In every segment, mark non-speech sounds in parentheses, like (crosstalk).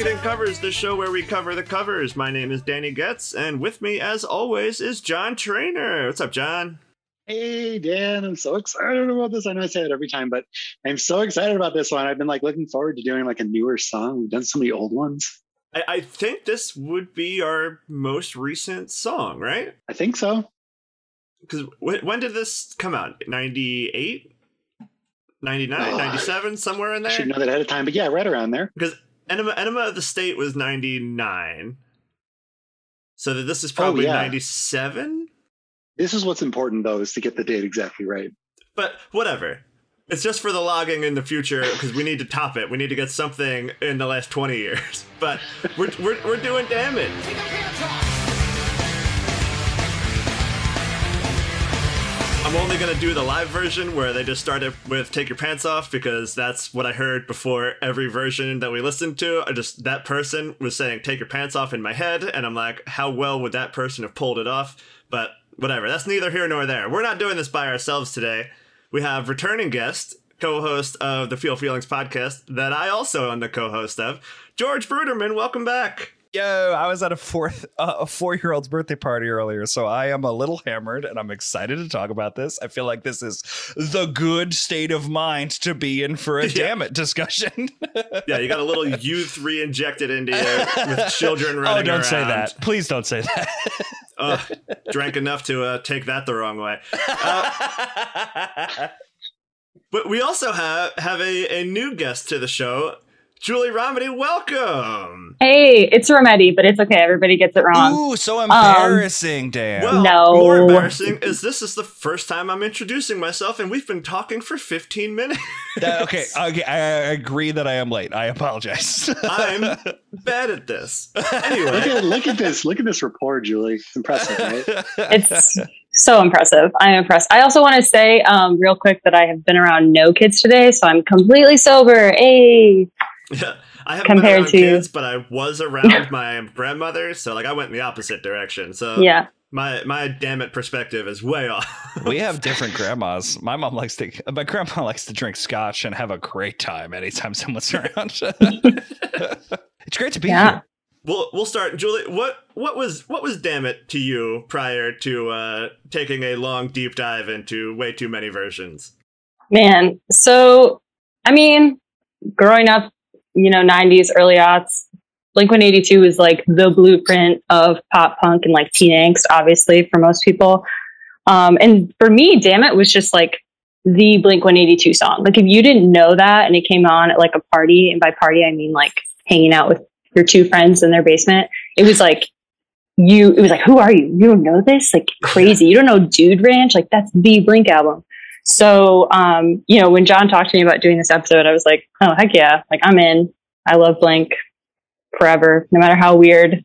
Covers, the show where we cover the covers. My name is Danny Getz, and with me, as always, is John Trainer. What's up, John? Hey, Dan, I'm so excited about this. I know I say it every time, but I'm so excited about this one. I've been like looking forward to doing like a newer song. We've done so many old ones. I, I think this would be our most recent song, right? I think so. Because when, when did this come out? 98? 99, Oh, 97, somewhere in I should know that ahead of time, but yeah, right around there. Because Enema, Enema of the State was 99. So that this is oh, probably yeah. 97? This is what's important though, is to get the date exactly right. But whatever. It's just for the logging in the future because we need to top it. We need to get something in the last 20 years. (laughs) But we're, we're, we're doing damage. I'm only to do the live version where they just started with Take Your Pants Off because that's what I heard before every version that we listened to. I just, that person was saying Take Your Pants Off in my head. And I'm like, how well would that person have pulled it off? But whatever. That's neither here nor there. We're not doing this by ourselves today. We have returning guest, co-host of the Feel Feelings podcast that I also am the co-host of, George Brudermann. Welcome back. Yo, I was at a fourth uh, a four year old's birthday party earlier, so I am a little hammered, and I'm excited to talk about this. I feel like this is the good state of mind to be in for a (laughs) Yeah. damn it discussion. (laughs) Yeah, you got a little youth re-injected into you with children (laughs) running. oh, don't say that! Please don't say that. Ugh, drank enough to uh, take that the wrong way. Uh, but we also have have a, a new guest to the show, Julie Romney. Welcome. Hey, it's Rometty, but it's okay. Everybody gets it wrong. Ooh, so embarrassing, Dan. Well, No. more embarrassing is this is the first time I'm introducing myself, and we've been talking for 15 minutes. That- okay, (laughs) okay, I I agree that I am late. I apologize. I'm (laughs) bad at this. Look Anyway, at look at this. Look at this rapport, Julie. It's impressive, right? (laughs) It's so impressive. I'm impressed. I also want to say, um, real quick, that I have been around no kids today, so I'm completely sober. Hey, yeah, (laughs) I haven't Compared been around to- kids, but I was around my grandmother, so like I went in the opposite direction. So yeah. my my damn it perspective is way off. (laughs) we have different grandmas. My mom likes to, my grandma (laughs) likes to drink scotch and have a great time anytime someone's around. it's great to be Yeah. here. We'll we'll start, Julie. What what was what was damn it to you prior to uh, taking a long deep dive into way too many versions? Man, so I mean, growing up, you know, 90s, early aughts, Blink 182 was like the blueprint of pop punk and like teen angst, obviously, for most people. Um, and for me, damn it, was just like the Blink 182 song. Like, if you didn't know that and it came on at like a party, and by party, I mean like hanging out with your two friends in their basement, it was like, you, it was like, who are you? You don't know this? Like, crazy. You don't know Dude Ranch? Like, that's the Blink album. So, um, you know, when John talked to me about doing this episode, I was like, oh, heck yeah. Like, I'm in. I love Blink forever, no matter how weird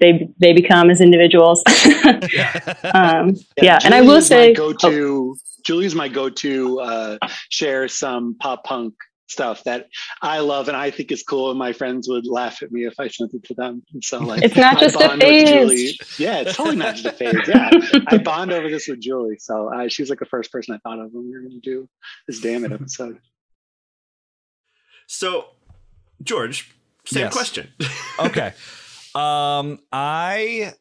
they they become as individuals. (laughs) (laughs) um, yeah, and I Julie will is my say, go-to. Julie's my go-to. Uh, share some pop punk stuff that I love and I think is cool, and my friends would laugh at me if I sent it to them. And (laughs) so, like, It's not I just a phase. Julie. Yeah, it's totally not just a phase. Yeah, I (laughs) bond over this with Julie. So uh, she was like the first person I thought of when we were going to do this damn it episode. So, George, same Yes. question. (laughs) okay. Um, I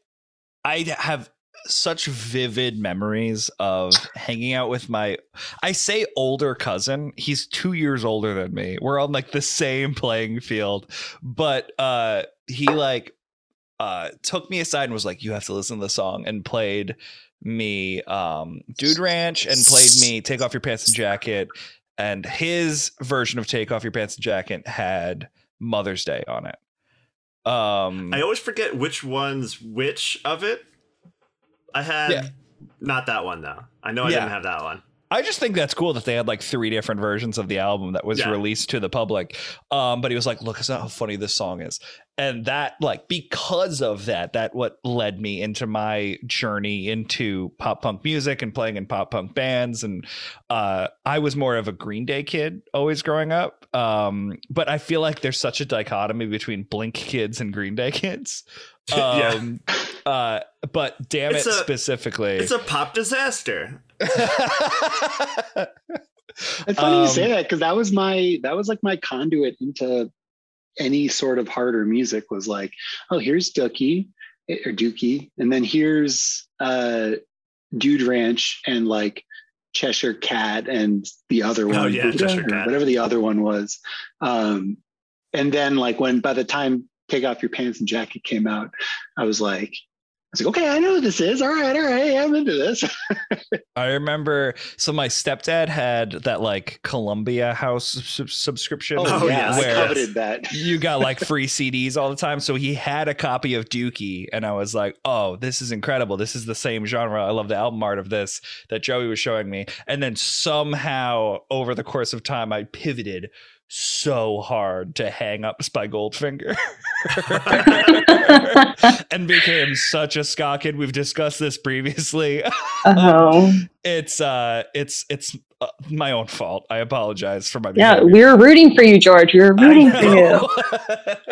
I have such vivid memories of hanging out with my I say older cousin. He's 2 years older than me. We're on like the same playing field, but uh he like uh took me aside and was like you have to listen to the song and played me um Dude Ranch and played me Take Off Your Pants and Jacket and his version of Take Off Your Pants and Jacket had Mother's Day on it. Um, I always forget which one's which of it. I had Yeah. not that one though. I know I Yeah. didn't have that one. I just think that's cool that they had like three different versions of the album that was Yeah. released to the public. Um, but he was like, "Look, it's not how funny this song is," and that, like, because of that, that what led me into my journey into pop punk music and playing in pop punk bands. And uh, I was more of a Green Day kid always growing up. Um, but I feel like there's such a dichotomy between Blink kids and Green Day kids. (laughs) Yeah. Um, uh, but damn It's it, a- specifically, It's a pop disaster. (laughs) It's funny you say Um, that because that was my that was like my conduit into any sort of harder music was like, oh, here's Dookie or Dookie, and then here's uh, Dude Ranch and like Cheshire Cat and the other one, Oh, yeah, Buddha, Cheshire Cat. whatever the other one was. Um, and then like when by the time Take Off Your Pants and Jacket came out, I was like, I was like, okay, I know what this is. All right, all right, I'm into this. (laughs) I remember. So my stepdad had that like Columbia House sub- subscription. Oh, yeah, yes, I coveted that. you got like (laughs) free CDs all the time. So he had a copy of Dookie, and I was like, "Oh, this is incredible! This is the same genre. I love the album art of this that Joey was showing me." And then somehow, over the course of time, I pivoted so hard to hang up by Goldfinger (laughs) and became such a ska kid. We've discussed this previously. oh, (laughs) It's uh, it's it's uh, my own fault. I apologize for my yeah, we were rooting for you, George. We were rooting for you. (laughs)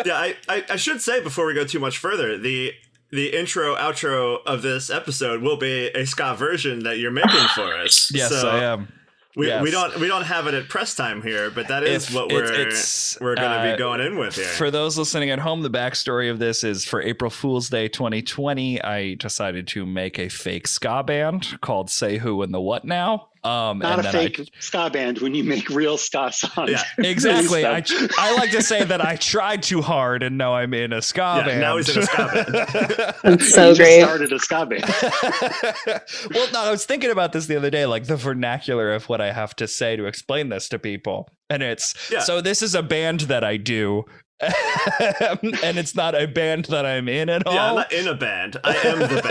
yeah, I, I, I should say before we go too much further, the the intro outro of this episode will be a ska version that you're making for us. yes, So I am. We, Yes. we don't we don't have it at press time here, but that is If what we're it's, we're going to uh, be going in with here. For those listening at home, the backstory of this is for April Fool's Day 2020, I decided to make a fake ska band called Say Who and the What Now. Um, Not and a then I- fake ska band when you make real ska songs. Yeah, (laughs) Exactly. I, I like to say that I tried too hard and now I'm in a ska Yeah, band. now he's in a ska band. (laughs) That's You so just great. started a ska band. (laughs) well, no, I was thinking about this the other day, like the vernacular of what I have to say to explain this to people. And it's Yeah. so this is a band that I do. and it's not a band that I'm in at yeah, I'm all. not in a band. I am the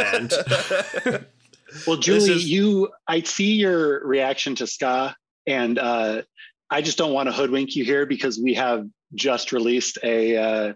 band. Well, Julie, is- you, I see your reaction to ska, and uh, I just don't want to hoodwink you here because we have just released a. Uh,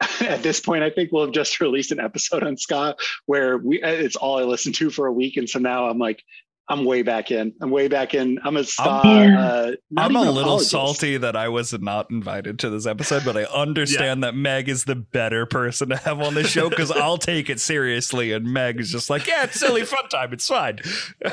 (laughs) at this point, I think we'll have just released an episode on ska where we it's all I listened to for a week, and so now I'm like, I'm way back in. I'm way back in. I'm a star. I'm- uh, I'm a little apologist. salty that I was not invited to this episode, but I understand that Meg is the better person to have on the show because I'll take it seriously, and Meg is just like, "Yeah, it's silly fun time. It's fine." (laughs)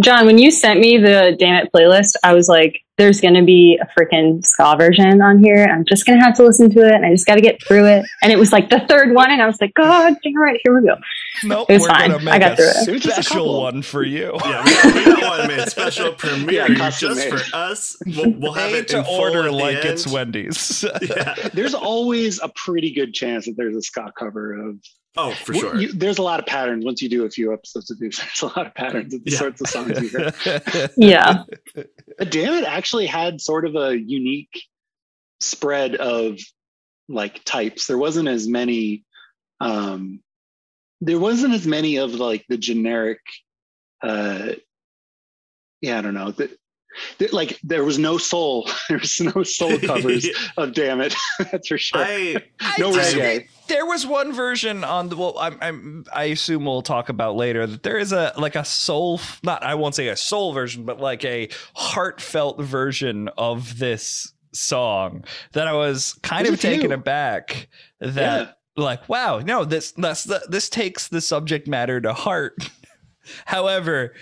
John, when you sent me the Damn It playlist, I was like, there's going to be a freaking ska version on here. I'm just going to have to listen to it and I just got to get through it. And it was like the third one. And I was like, God, damn right, here we go. Nope, It was we're fine. gonna I got a through it. It was just a special one for you. Yeah, we, we got one made special (laughs) premiere Yeah, just made. for us. We'll, we'll have it in to full order at like end. it's Wendy's. (laughs) Yeah. There's always a pretty good chance that there's a ska cover of Oh, for sure. you- there's a lot of patterns once you do a few episodes of these. (laughs) There's a lot of patterns of the Yeah. sorts of songs you hear. (laughs) Yeah. But damn it, actually had sort of a unique spread of like types. There wasn't as many. Um, there wasn't as many of like the generic. Uh, yeah, I don't know. The, the- like there was no soul. (laughs) There was no soul (laughs) covers of damn it. (laughs) That's for sure. I no I- reggae. There was one version on the well, I'm, I'm I assume we'll talk about later that there is a like a soul, not I won't say a soul version, but like a heartfelt version of this song that I was kind There's of a few. taken aback that like wow no this that's the, this takes the subject matter to heart. However,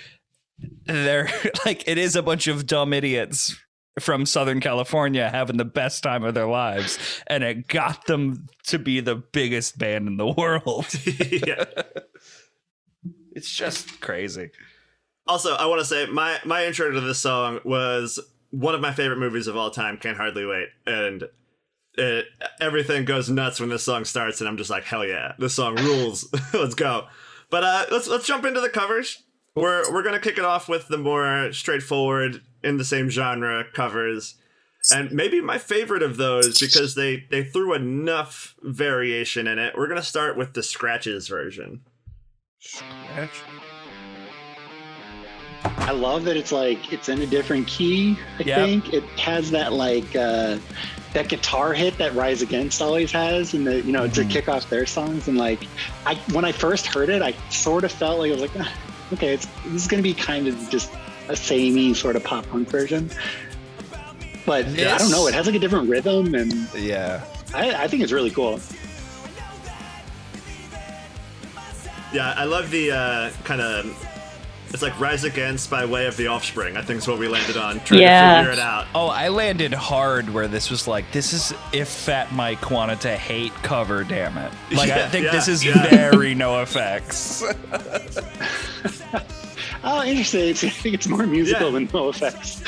there (laughs) like it is a bunch of dumb idiots from Southern California having the best time of their lives, and it got them to be the biggest band in the (laughs) world. (laughs) yeah. It's just crazy. Also, I want to say my my intro to this song was one of my favorite movies of all time. Can't hardly wait, and it, everything goes nuts when this song starts, and I'm just like, hell yeah, this song rules. let's go. But uh, let's let's jump into the covers. We're we're gonna kick it off with the more straightforward in the same genre covers. And maybe my favorite of those because they they threw enough variation in it. We're gonna start with the scratches version. Scratch. i love that it's like it's in a different key. I Yeah. think it has that like uh, that guitar hit that Rise Against always has, and the you know Mhm. to kick off their songs. And like I when I first heard it, I sort of felt like I was like, "Ah, okay, it's this is gonna be kind of just a samey sort of pop punk version. But I don't know, it has like a different rhythm, and Yeah. I, I think it's really cool. Yeah, I love the uh, kind of It's like Rise Against by way of the Offspring. I think is what we landed on. Trying Yeah. to figure it out. Oh, I landed hard where this was like, this is if Fat Mike wanted to hate cover, damn it. (laughs) Like, I think yeah, this is yeah. very no (laughs) effects. Oh, interesting. It's, I think it's more musical Yeah. than NOFX.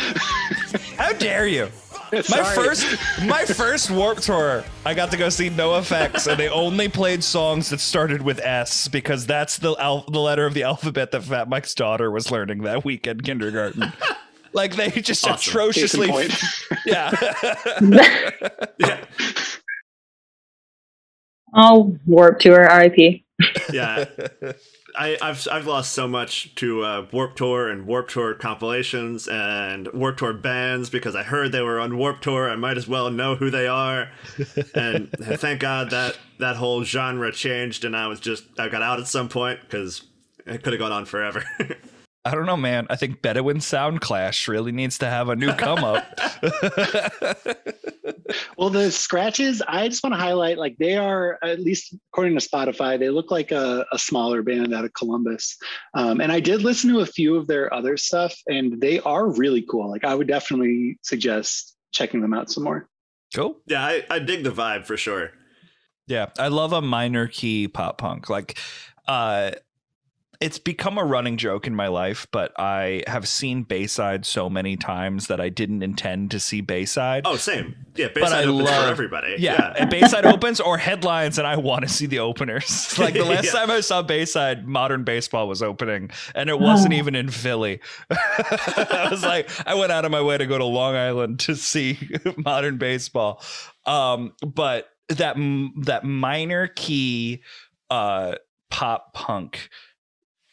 How dare you? (laughs) My first, my first Warp Tour, I got to go see NOFX, and they only played songs that started with S because that's the al- the letter of the alphabet that Fat Mike's daughter was learning that week in kindergarten. (laughs) Like they just Awesome. Atrociously, point. (laughs) yeah. Yeah, oh, Warp Tour, RIP. yeah. I, I've I've lost so much to uh, Warp Tour and Warp Tour compilations and Warp Tour bands because I heard they were on Warp Tour. I might as well know who they are. and (laughs) thank God that that whole genre changed and I was just I got out at some point because it could have gone on forever. (laughs) I don't know, man. I think Bedouin Soundclash really needs to have a new come up. (laughs) Well, the scratches, I just want to highlight like they are, at least according to Spotify, they look like a, a smaller band out of Columbus. Um, and I did listen to a few of their other stuff, and they are really cool. Like, I would definitely suggest checking them out some more. cool. yeah, I, I dig the vibe for sure. Yeah, I love a minor key pop punk. Like, uh, it's become a running joke in my life, but I have seen Bayside so many times that I didn't intend to see Bayside. Oh, same. Yeah, But Bayside I opens love- for everybody. Yeah, and Bayside (laughs) opens or headlines, and I want to see the openers. (laughs) Like the last Yeah. time I saw Bayside, Modern Baseball was opening, and it wasn't Oh. even in Philly. (laughs) I was like, I went out of my way to go to Long Island to see Modern Baseball. Um, but that that minor key uh, pop punk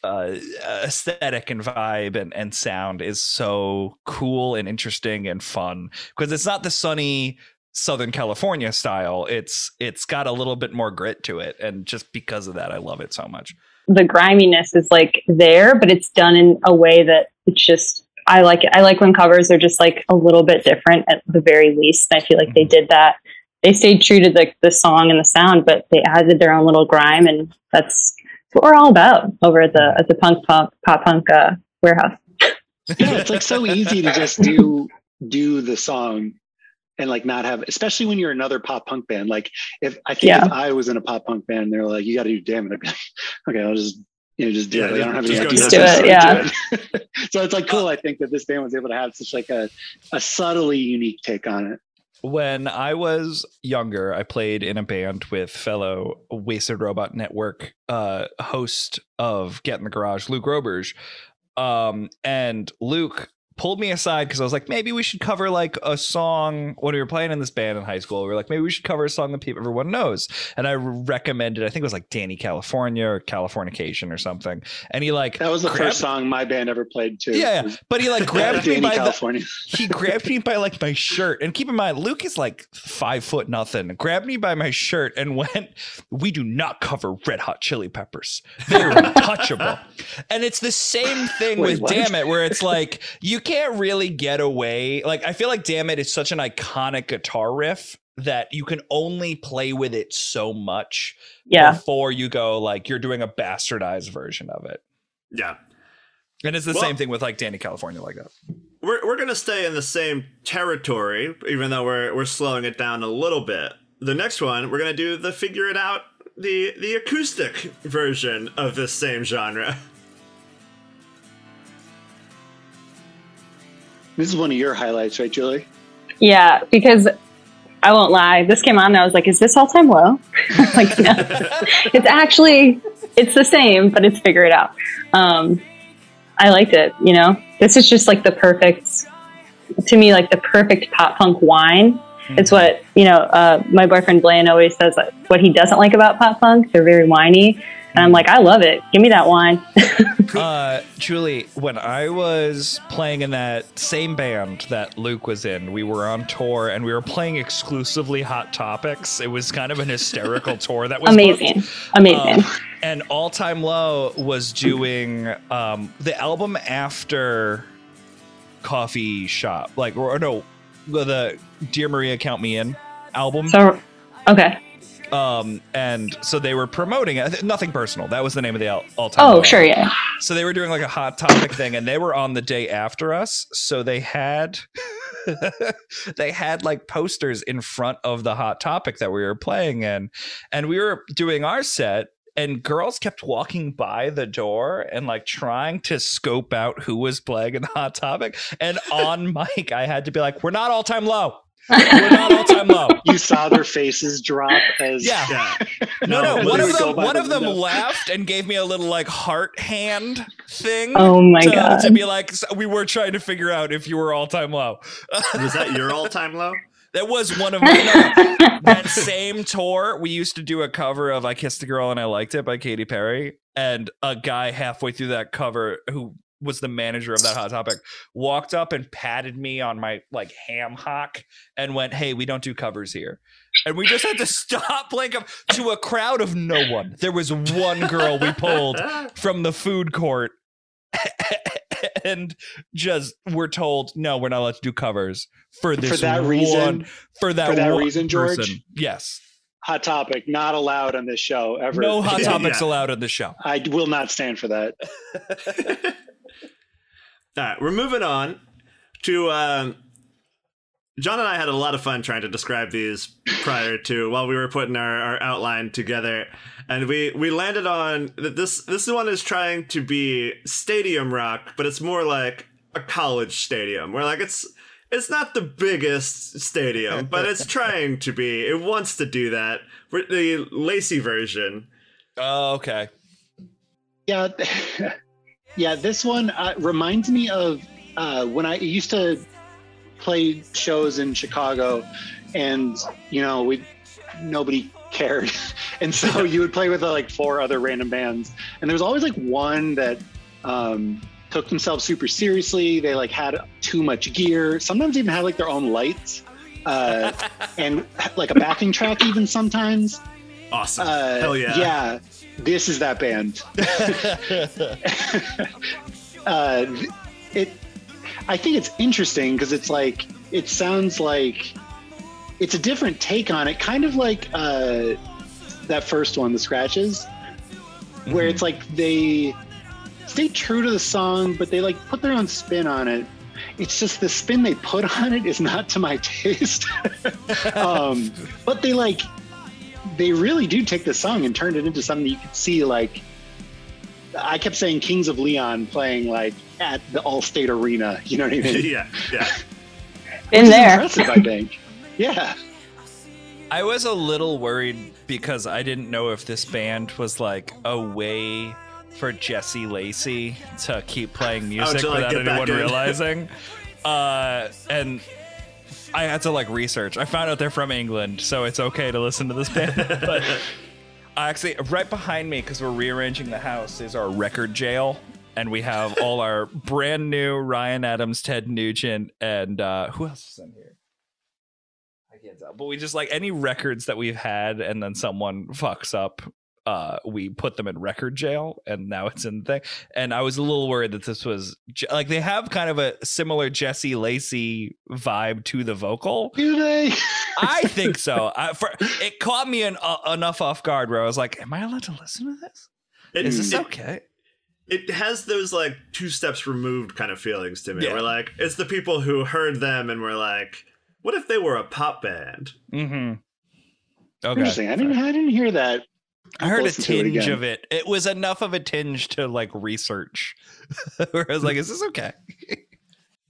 uh, aesthetic and vibe and, and sound is so cool and interesting and fun because it's not the sunny Southern California style. It's it's got a little bit more grit to it, and just because of that, I love it so much. the griminess is like there, but it's done in a way that it's just I like it. I like when covers are just like a little bit different at the very least. And I feel like they did that. They stayed true to the the song and the sound, but they added their own little grime, and that's what we're all about over at the at the punk pop pop punk uh, warehouse. (laughs) Yeah, it's like so easy to just do do the song and like not have especially when you're another pop punk band like if i think Yeah. if i was in a pop punk band they're like you got to do damn it i'd be like (laughs) okay i'll just you know just do Yeah, it Like, i don't have any go ideas do it, yeah. do it. so it's like cool i think that this band was able to have such like a, a subtly unique take on it When I was younger, I played in a band with fellow Wasted Robot Network uh, host of Get in the Garage, Luke Roberge. Um, and Luke pulled me aside because I was like, maybe we should cover like a song when we were playing in this band in high school. We were like, maybe we should cover a song that people everyone knows. And I recommended, I think it was like Dani California or Californication or something. And he like that was the grabbed- first song my band ever played too Yeah, but he like (laughs) grabbed me by the california he grabbed me by like my shirt and keep in mind luke is like five foot nothing grabbed me by my shirt and went we do not cover red hot chili peppers they're untouchable (laughs) and it's the same thing Wait, with what? damn it where it's like you can't really get away like i feel like damn it, it is such an iconic guitar riff that you can only play with it so much Yeah, before you go like you're doing a bastardized version of it Yeah. and it's the Well- same thing with like dani california like that We're, we're gonna stay in the same territory, even though we're we're slowing it down a little bit. The next one, we're gonna do the figure it out the the acoustic version of this same genre. (laughs) this is one of your highlights right julie yeah, because I won't lie, this came on and I was like, is this all time low? (laughs) like, no. (laughs) it's actually it's the same, but it's figure it out. Um, I liked it. You know, this is just like the perfect to me, like the perfect pop punk whine. It's what you know. Uh, my boyfriend Blaine always says what he doesn't like about pop punk. They're very whiny, and I'm like, I love it. Give me that whine. (laughs) Uh, Julie, when I was playing in that same band that Luke was in, we were on tour and we were playing exclusively Hot Topics. It was kind of an hysterical tour that was Amazing, booked. amazing. Um, and All Time Low was doing um, the album after Coffee Shop, like or no, the Dear Maria Count Me In album. so, okay, Um, and so they were promoting it. Nothing personal. That was the name of the all, all time. Oh, sure, yeah. So they were doing like a hot topic thing, and they were on the day after us. So they had (laughs) they had like posters in front of the hot topic that we were playing in, and we were doing our set. And girls kept walking by the door and like trying to scope out who was playing in the hot topic. And on (laughs) mic, I had to be like, "We're not all time low. We're not all time low." (laughs) You saw their faces drop as Yeah. Yeah. No, no. As One of them, one the of them window. laughed and gave me a little like heart hand thing. Oh my to, god. to be like, "So we were trying to figure out if you were all time low. (laughs) Was that your all-time low? that was one of (laughs) my. no. that same tour, we used to do a cover of "I Kissed a Girl and I Liked It" by Katy Perry, and a guy halfway through that cover who was the manager of that hot topic walked up and patted me on my like ham hock and went hey we don't do covers here and we just had to (laughs) stop playing cov- to a crowd of no one there was one girl we pulled (laughs) from the food court (laughs) and just we're told no we're not allowed to do covers for this for that one- reason. for that, for that one reason, George? person. yes Hot topic, not allowed on this show ever. no hot topics yeah. allowed on the show I will not stand for that. All right, we're moving on to. Um, John and I had a lot of fun trying to describe these prior to while we were putting our, our outline together, and we we landed on that this this one is trying to be stadium rock, but it's more like a college stadium. Where like it's it's not the biggest stadium, but it's (laughs) trying to be. It wants to do that. We're the Lacey version. oh okay Yeah, (laughs) yeah. This one uh, reminds me of uh, when I used to play shows in Chicago, and you know we nobody cared, (laughs) and so you would play with uh, like four other random bands, and there was always like one that um, took themselves super seriously. They like had too much gear. Sometimes even had like their own lights. Uh, (laughs) and like a backing track, even sometimes. Awesome. Uh, Hell yeah. Yeah, this is that band. (laughs) (laughs) uh, it, I think it's interesting because it's like it sounds like it's a different take on it, kind of like uh, that first one, the scratches, where it's like they stay true to the song, but they like put their own spin on it. It's just the spin they put (laughs) on it is not to my taste. um, but they like they really do take the song and turn it into something you could see like I kept saying Kings of Leon playing like at the Allstate Arena. (laughs) You know what I mean? yeah, yeah. (laughs) Been Which is there. Impressive, I think. (laughs) Yeah. I was a little worried because I didn't know if this band was like a way for Jesse Lacey to keep playing music to, like, without get anyone realizing. Uh, and I had to like research. I found out they're from England, so it's okay to listen to this band. (laughs) but I actually, right behind me, because we're rearranging the house, is our record jail. And we have all our brand new Ryan Adams, Ted Nugent, and uh, who else is in here? I can't tell. But we just like any records that we've had, and then someone fucks up. Uh, we put them in record jail, and now it's in the thing. And I was a little worried that this was like they have kind of a similar Jesse Lacey vibe to the vocal. Do they? (laughs) I think so. I, for, it caught me an, uh, enough off guard where I was like, "Am I allowed to listen to this? It, Is this it, okay?" it has those like two steps removed kind of feelings to me. Yeah. Where like it's the people who heard them and were like, "What if they were a pop band?" Mm-hmm. Okay. Interesting. I didn't. I didn't hear that. I heard a Listen to it tinge of it. It was enough of a tinge to like research. (laughs) Where I was like, "Is this okay?" (laughs)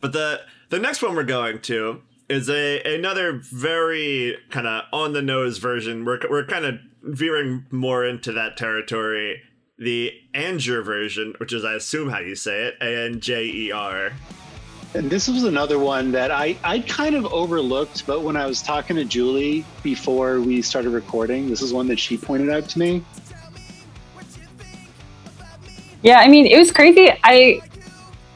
But the the next one we're going to is a another very kind of on the nose version. We're we're kind of veering more into that territory. The Anger version, which is I assume how you say it, A N J E R. And this was another one that I I kind of overlooked, but when I was talking to Julie before we started recording, this is one that she pointed out to me. Yeah, I mean, it was crazy. I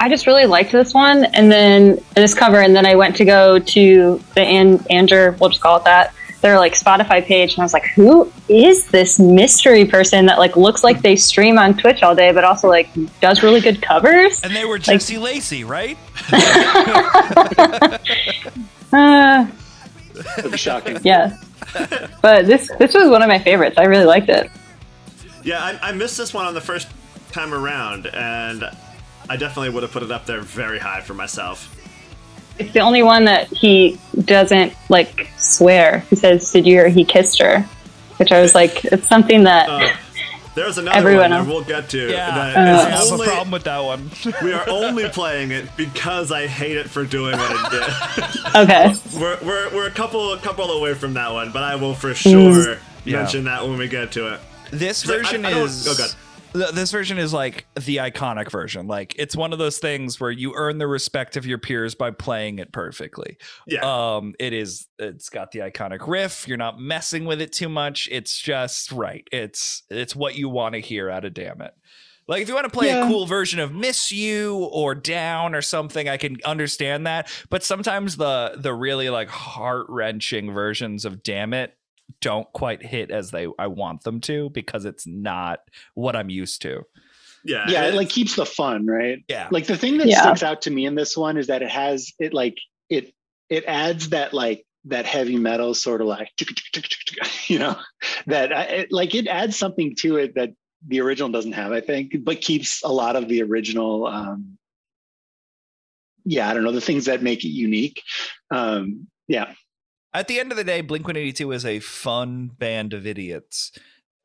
I just really liked this one, and then this cover, and then I went to go to the An- Anger, we'll just call it that, their like Spotify page, and I was like, who is this mystery person that like looks like they stream on Twitch all day, but also like does really good covers? And they were Jesse Lacey, right? Uh, That'd be shocking. yeah. but this this was one of my favorites. I really liked it. Yeah, I, I missed this one on the first time around, and I definitely would have put it up there very high for myself. It's the only one that he doesn't like swear. He says, "Did you hear he kissed her?" Which I was like, it's something that Uh, there's another Everyone one that we'll get to. Yeah, that Uh, is I have only- a problem with that one. (laughs) we are only playing it because I hate it for doing what it did. (laughs) okay. we're, we're, we're a couple a couple away from that one, but I will for sure Yeah. mention that when we get to it. This version I don't- is oh, God. Th- this version is like the iconic version. Like it's one of those things where you earn the respect of your peers by playing it perfectly. Yeah. Um it is it's got the iconic riff. You're not messing with it too much. It's just right. It's it's what you want to hear out of damn it. Like if you want to play a cool version of Miss You or Down or something, I can understand that. But sometimes the the really like heart wrenching versions of Damn It don't quite hit as they I want them to because it's not what I'm used to. yeah. yeah, it it- like keeps the fun, right? Yeah. Like the thing that Yeah. sticks out to me in this one is that it has it like it it adds that like that heavy metal sort of like (laughs) you know that I- it, like it adds something to it that the original doesn't have i think but keeps a lot of the original um yeah i don't know the things that make it unique um yeah At the end of the day, Blink 182 is a fun band of idiots.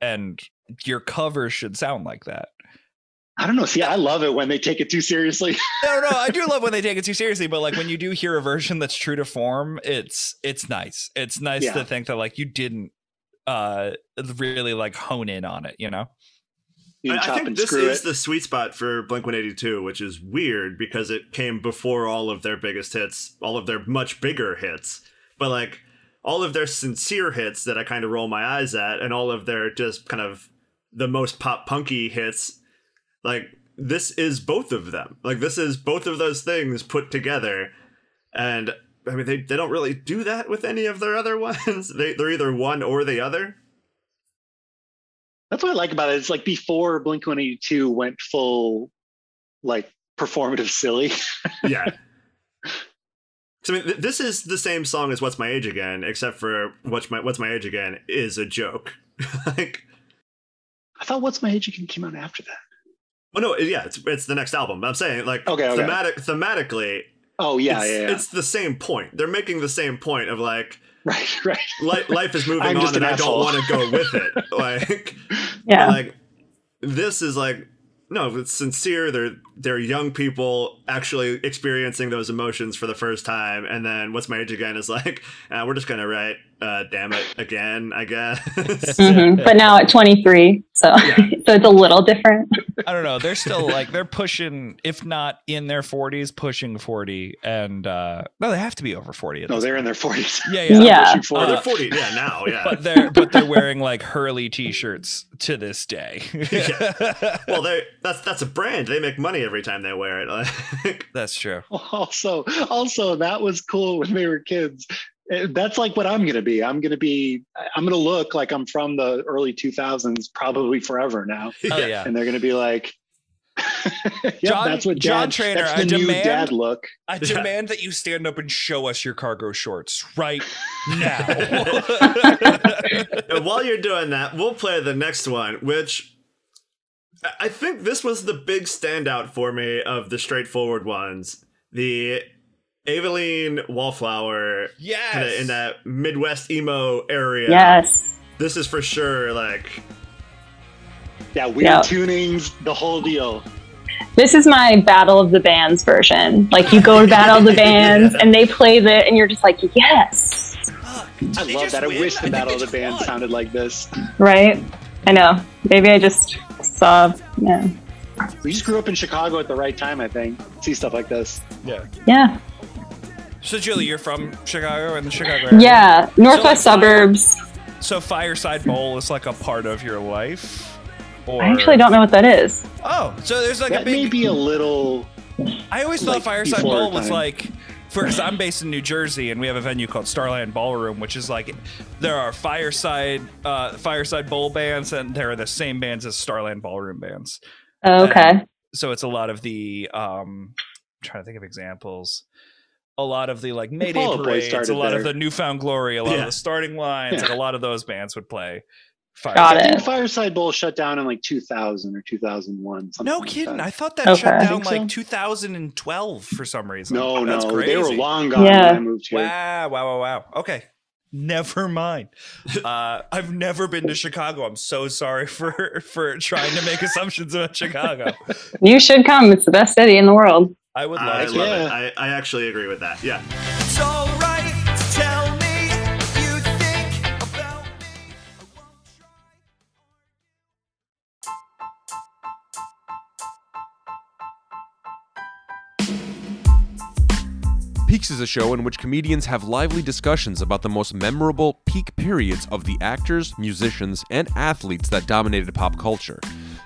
And your cover should sound like that. i don't know see i love it when they take it too seriously No, no, I do love when they (laughs) take it too seriously, but like when you do hear a version that's true to form, it's it's nice. It's nice Yeah. to think that like you didn't uh really like hone in on it, you know? you I, I think this screw is it the sweet spot for Blink 182, which is weird because it came before all of their biggest hits, all of their much bigger hits. But like all of their sincere hits that I kind of roll my eyes at, and all of their just kind of the most pop punky hits, like this is both of them. Like this is both of those things put together. And I mean they, they don't really do that with any of their other (laughs) ones. they they're either one or the other. That's what I like about it. It's like before Blink 182 went full like performative silly. (laughs) yeah. So I mean, th- this is the same song as "What's My Age Again," except for "What's My What's My Age Again" is a joke. (laughs) like, I thought What's My Age Again came out after that. oh no, yeah, it's it's the next album. I'm saying, like, Okay, okay. thematic thematically, Oh yeah, it's, yeah, yeah. it's the same point. They're making the same point of like, (laughs) right, right. li- life is moving on, just and an I don't want to go with it. (laughs) Like, Yeah. like this is like no it's sincere they're they're young people actually experiencing those emotions for the first time and then what's my age again is like uh, we're just gonna write uh damn it again i guess (laughs) hmm But now at 23, so Yeah. (laughs) so it's a little different. I don't know. They're still like they're pushing, if not in their 40s, pushing 40. And uh no, they have to be over 40 at No, they're in their 40s. (laughs) Yeah, yeah. Yeah. Pushing 40. they're 40 yeah now yeah But they're but they're wearing like Hurley t-shirts to this day. Yeah. well they that's that's a brand they make money every time they wear it That's true. Also, also that was cool when they were kids. Uh, That's like what I'm gonna be. I'm gonna be. I'm gonna look like I'm from the early 2000s, probably forever now, (laughs) Oh yeah. and they're gonna be like, (laughs) "Yep, John- that's what John Trainer, That's the I new demand- dad look." I Yeah. demand that you stand up and show us your cargo shorts right now. (laughs) and while you're doing that we'll play the next one which I- i think this was the big standout for me of the straightforward ones the Aveline Wallflower yes. kind of in that Midwest emo area. Yes. This is for sure like Yeah, weird Yeah. tunings, the whole deal. This is my Battle of the Bands version. Like you go to Battle of the (laughs) Bands and they play the and you're just like, yes. I love that. I wish the Battle of the Band sounded like this. Right? I know. Maybe I just saw yeah. We just grew up in Chicago at the right time, I think. See stuff like this. Yeah. Yeah. So Julie, you're from Chicago and the Chicago area. Yeah. Northwest So, like, suburbs. So Fireside Bowl is like a part of your life. Or... I actually don't know what that is. Oh, so there's like that a big. may be a little. I always thought like, Fireside Bowl was time. like. Because I'm based in New Jersey, and we have a venue called Starland Ballroom, which is like there are Fireside uh, Fireside Bowl bands, and there are the same bands as Starland Ballroom bands. Oh, okay. So it's a lot of the um, I'm trying to think of examples. A lot of the like Mayday Fall parades, a started lot of the Newfound Glory, a lot Yeah. of the starting lines, Yeah. like a lot of those bands would play. Fire. Got I think it. Fireside Bowl shut down in like 2000 or 2001. something No like kidding. that. I thought that Okay. shut down think so. like 2012 for some reason. no, That's no, crazy. they were long gone Yeah. when I moved here. Wow, wow, wow, wow. Okay. Never mind. (laughs) Uh, I've never been to Chicago. I'm so sorry for for trying to make assumptions about Chicago. You should come. It's the best city in the world. I would I love love to. it. I, I actually agree with that. Yeah. It's alright to tell me you think about me. I won't try. Peaks is a show in which comedians have lively discussions about the most memorable peak periods of the actors, musicians, and athletes that dominated pop culture.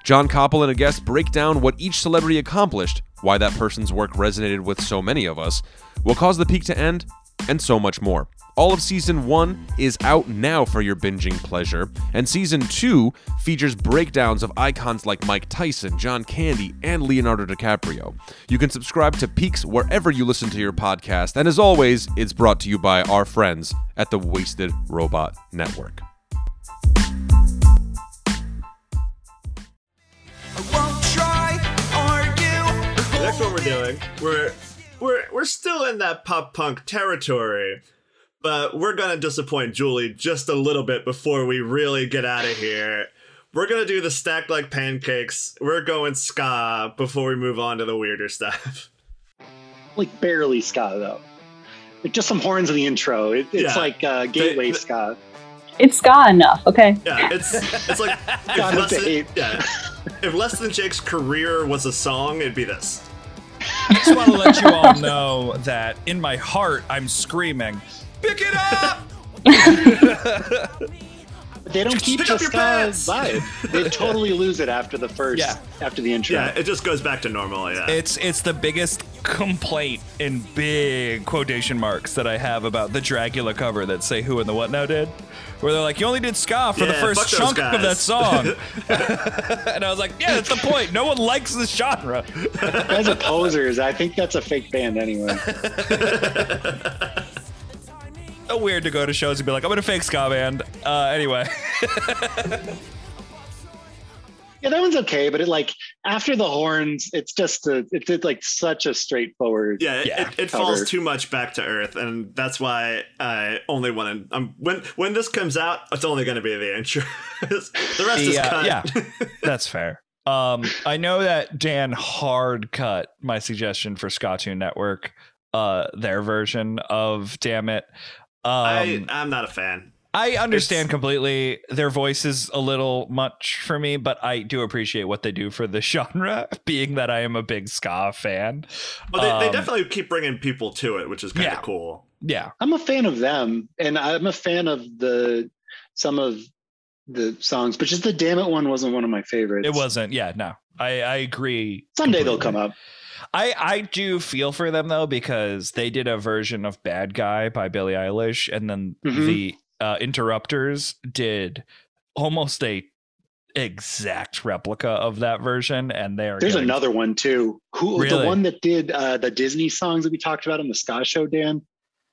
John Koppel and a guest break down what each celebrity accomplished, why that person's work resonated with so many of us, what caused the peak to end, and so much more. All of season one is out now for your binging pleasure, and season two features breakdowns of icons like Mike Tyson, John Candy, and Leonardo DiCaprio. You can subscribe to Peaks wherever you listen to your podcast, and as always, it's brought to you by our friends at the Wasted Robot Network. Argue. The next one we're doing, we're we're we're still in that pop punk territory, but we're gonna disappoint Julie just a little bit before we really get out of here. We're gonna do the stacked like pancakes. We're going ska before we move on to the weirder stuff. Like barely ska though. Like just some horns in the intro. It, it's Yeah. like uh, gateway They- ska. It's ska enough. Okay. Yeah, it's it's like (laughs) if God, less it's than, yeah, if less than Jake's career was a song, it'd be this. I just want to let you all know that in my heart, I'm screaming, pick it up! (laughs) They don't keep pick the up your ska vibe. They (laughs) totally lose it after the first, Yeah. after the intro. Yeah, it just goes back to normal. Yeah, It's it's the biggest complaint in big quotation marks that I have about the Dracula cover that say who and the what now did. Where they're like, you only did ska for the first fuck those chunk of that song. (laughs) (laughs) and I was like, yeah, that's the point. No one likes this genre. As a posers, I think that's a fake band anyway. So weird to go to shows and be like, I'm in a fake ska band. Uh, anyway. (laughs) Yeah, that one's okay, but it like after the horns, it's just a, it's, it's like such a straightforward. yeah, it, Yeah. it, it falls too much back to earth, and that's why I only want to. Um, when when this comes out, it's only going to be the intro. (laughs) the rest is Yeah, cut. yeah. (laughs) That's fair. Um, I know that Dan hard cut my suggestion for Skatune Network, uh, their version of Damn It. Um, I I'm not a fan. I understand It's- completely. Their voice is a little much for me, but I do appreciate what they do for the (laughs) genre, being that I am a big ska fan. Well, they, they Um, definitely keep bringing people to it, which is kind of Yeah. cool. Yeah. I'm a fan of them, and I'm a fan of the some of the songs, but just the damn it one wasn't one of my favorites. It wasn't. Yeah, no. I, I agree. Someday they'll come up. I, I do feel for them though because they did a version of Bad Guy by Billie Eilish, and then Mhm. the uh, Interrupters did almost a exact replica of that version, and they are There's getting- another one too. Who Really? the one that did uh, the Disney songs that we talked about on the ska show, Dan?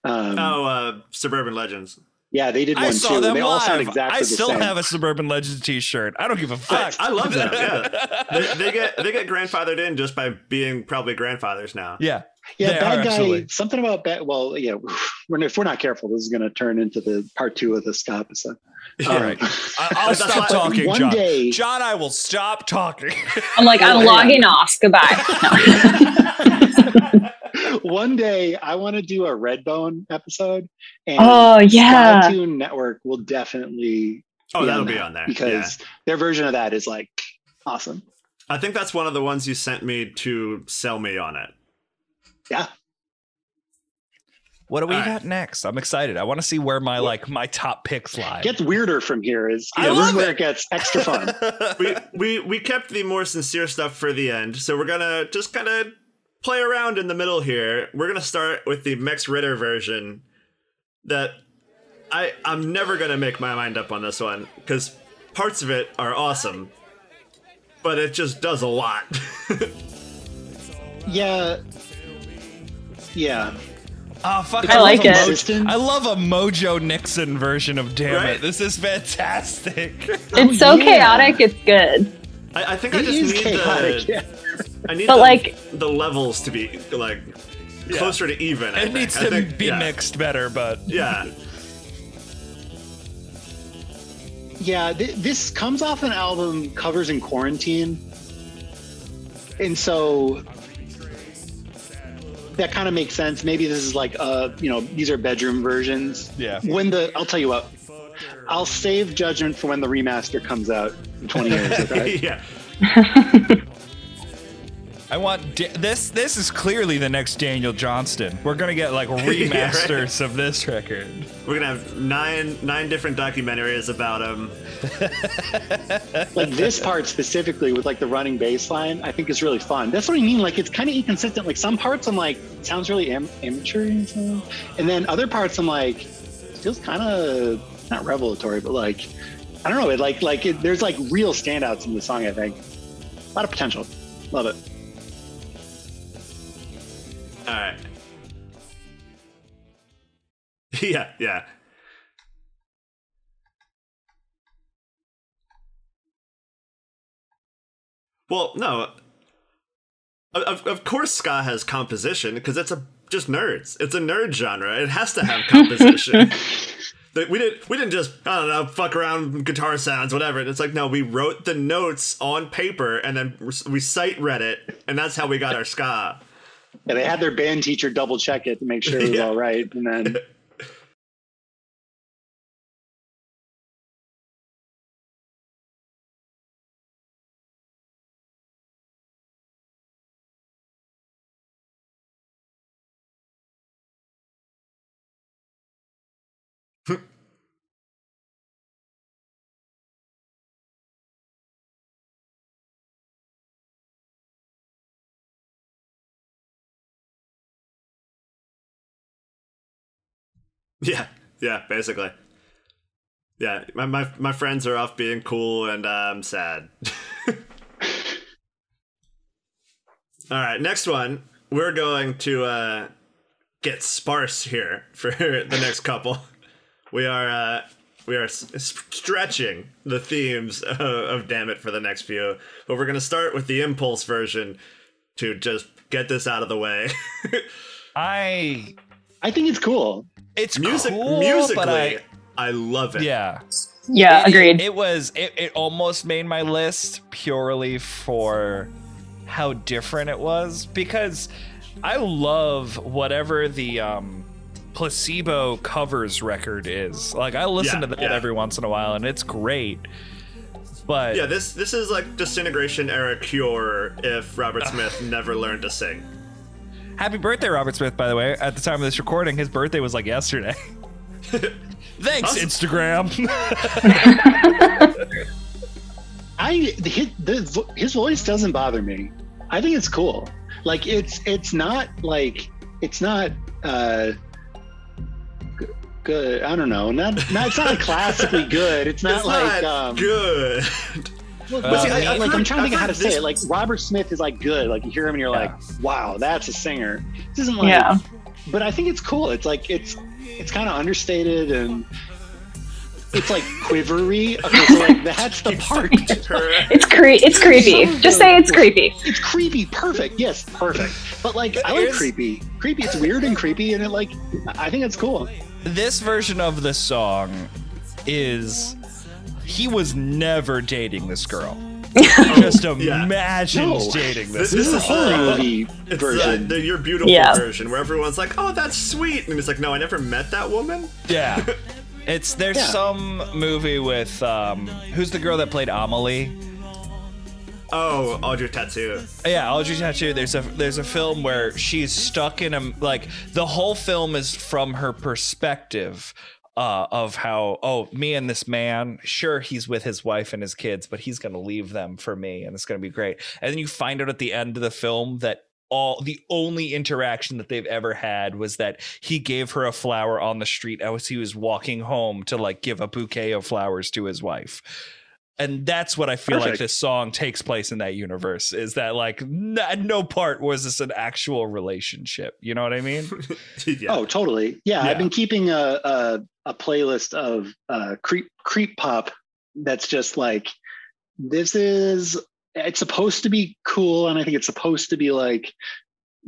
Um, Oh, uh, Suburban Legends. Yeah, they did one I saw too. them they all sound live. exactly I the still same. have a Suburban Legends T-shirt. I don't give a fuck. I love them. Yeah, (laughs) they, they get they get grandfathered in just by being probably grandfathers now. yeah. Yeah, They bad are, guy. absolutely. Something about bad. Well, yeah. We're, if we're not careful, this is going to turn into the part two of the ska episode. All Um, right. (laughs) I, I'll stop talking, one John. day- John, I will stop talking. I'm like, I'm Oh, yeah. logging off. Goodbye. No. (laughs) (laughs) One day, I want to do a Redbone episode, and Oh, yeah. Skatune Network will definitely Oh, be that'll on be that on there. because their version of that is like awesome. I think that's one of the ones you sent me to sell me on it. Yeah, What do we All right. got next? I'm excited. I want to see where my like my top picks lie. gets weirder from here. Is I yeah, this love is where it. it gets extra fun. (laughs) we we we kept the more sincere stuff for the end, so we're gonna just kind of play around in the middle here. We're gonna start with the Max Ritter version. That I I'm never gonna make my mind up on this one because parts of it are awesome, but it just does a lot. (laughs) yeah, yeah. Oh fuck! I love like a it. Mo- Consistent. I love a Mojo Nixon version of Damn Right. It. This is fantastic. It's so Oh, yeah. chaotic, it's good. I, I think I It just is need chaotic. the (laughs) Yeah. I need But, the, like- the levels to be like closer to even. I It think. needs I to think- be yeah. mixed better, but Yeah, Yeah, th- this comes off an album covers in quarantine, and so that kind of makes sense. Maybe this is like uh, you know, these are bedroom versions. Yeah. When the I'll tell you what, I'll save judgment for when the remaster comes out in 20 years. (laughs) Okay. yeah. (laughs) I want da- this. This is clearly the next Daniel Johnston. We're gonna get like (laughs) right. remasters of this record. We're gonna have nine nine different documentaries about him. (laughs) like this part specifically with like the running bass line, I think is really fun. That's what I mean. Like it's kind of inconsistent. Like some parts I'm like, sounds really am- amateur, and and then other parts I'm like, feels kind of not revelatory, but like I don't know. It like like it, there's like real standouts in the song. I think a lot of potential. Love it. All right. (laughs) Yeah, yeah. Well, no. Uh, of, of course, ska has composition because it's a just nerds. It's a nerd genre. It has to have composition. (laughs) We didn't we didn't just I don't know fuck around guitar sounds whatever. It's like no, we wrote the notes on paper and then we cite read it, and that's how we got our ska. Yeah, they had their band teacher double check it to make sure it was (laughs) Yeah. all right, and then (laughs) Yeah, yeah, basically. Yeah, my my, my friends are off being cool and I'm sad. (laughs) All right, next one. We're going to uh, get sparse here for (laughs) the next couple. We are uh, we are s- stretching the themes of, of Dammit for the next few, but we're going to start with the Impulse version to just get this out of the way. I. I think it's cool. It's Music cool, musically, but I, I love it. yeah. Yeah, It- agreed. It, was. It, it almost made my list purely for how different it was because I love whatever the um, placebo covers record is. Like I listen Yeah, to that yeah. every once in a while, and it's great. But Yeah, this this is like disintegration era cure if Robert Smith never learned to sing. Happy birthday, Robert Smith! By the way, at the time of this recording, his birthday was like yesterday. (laughs) Thanks, Awesome. Instagram. (laughs) I his, the, his voice doesn't bother me. I think it's cool. Like it's it's not like it's not uh g- good. I don't know. Not, not it's not (laughs) classically good. It's not It's like not um good. Well, But see, I- I- I've like I'm trying to think of I've how to heard say this- it. Like Robert Smith is like good. Like you hear him and you're Yeah. like, wow, that's a singer. This isn't like Yeah. but I think it's cool. It's like it's it's kind of understated and it's like quivery. Okay, so like that's the part. Her- It's cre- it's creepy. Just say it's creepy. It's creepy. Perfect. Yes, perfect. But like, I like creepy. Creepy. It's weird and creepy, and it like, I think it's cool. this version of the song is he was never dating this girl. (laughs) Just yeah. imagine No. dating This- this. This is a is, horror uh, movie version. uh, the You're Beautiful Yeah. version where everyone's like, "Oh, that's sweet," and it's like, "No, I never met that woman." Yeah. (laughs) It's there's Yeah. some movie with um who's the girl that played Amelie? Oh, Audrey Tautou. Yeah, Audrey Tautou. There's a there's a film where she's stuck in a like the whole film is from her perspective uh, of how oh me and this man sure he's with his wife and his kids but he's gonna leave them for me and it's gonna be great. And then you find out at the end of the film that all the only interaction that they've ever had was that he gave her a flower on the street as he was walking home to like give a bouquet of flowers to his wife and that's what I feel like this song takes place in that universe. Is that like n- no part was this an actual relationship? You know what I mean? (laughs) yeah. Oh, totally. Yeah, Yeah. I've been keeping a a, a playlist of uh, creep creep pop that's just like this is. It's supposed to be cool, and I think it's supposed to be like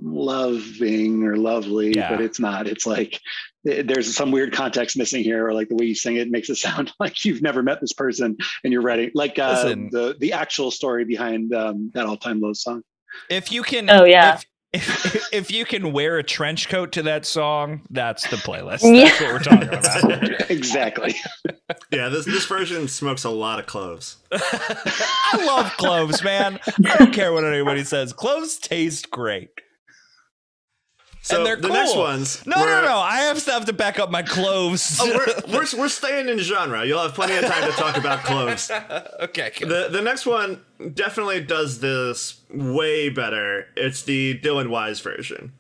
loving or lovely, Yeah. but it's not. It's like th- there's some weird context missing here, or like the way you sing it makes it (laughs) sound like you've never met this person and you're ready. Like uh, Listen. the the actual story behind um, that all time low song. If you can, Oh, yeah. If, if, (laughs) if you can wear a trench coat to that song, that's the playlist. (laughs) Yeah. What we're talking about. exactly. Yeah, this this version smokes a lot of cloves. I love cloves, man. I don't care what anybody says. Cloves taste great. So and they're the cool. next ones. No, were- no, no. I have stuff to back up my cloves. Oh, we're, (laughs) we're, we're staying in genre. You'll have plenty of time to talk about cloves. (laughs) okay. good. The the next one definitely does this way better. It's the Dylan Wise version.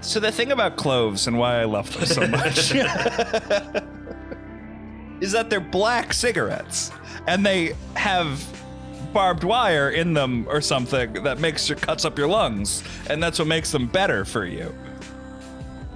So the thing about cloves and why I love them so much (laughs) is that they're black cigarettes and they have barbed wire in them or something that makes your cuts up your lungs and that's what makes them better for you.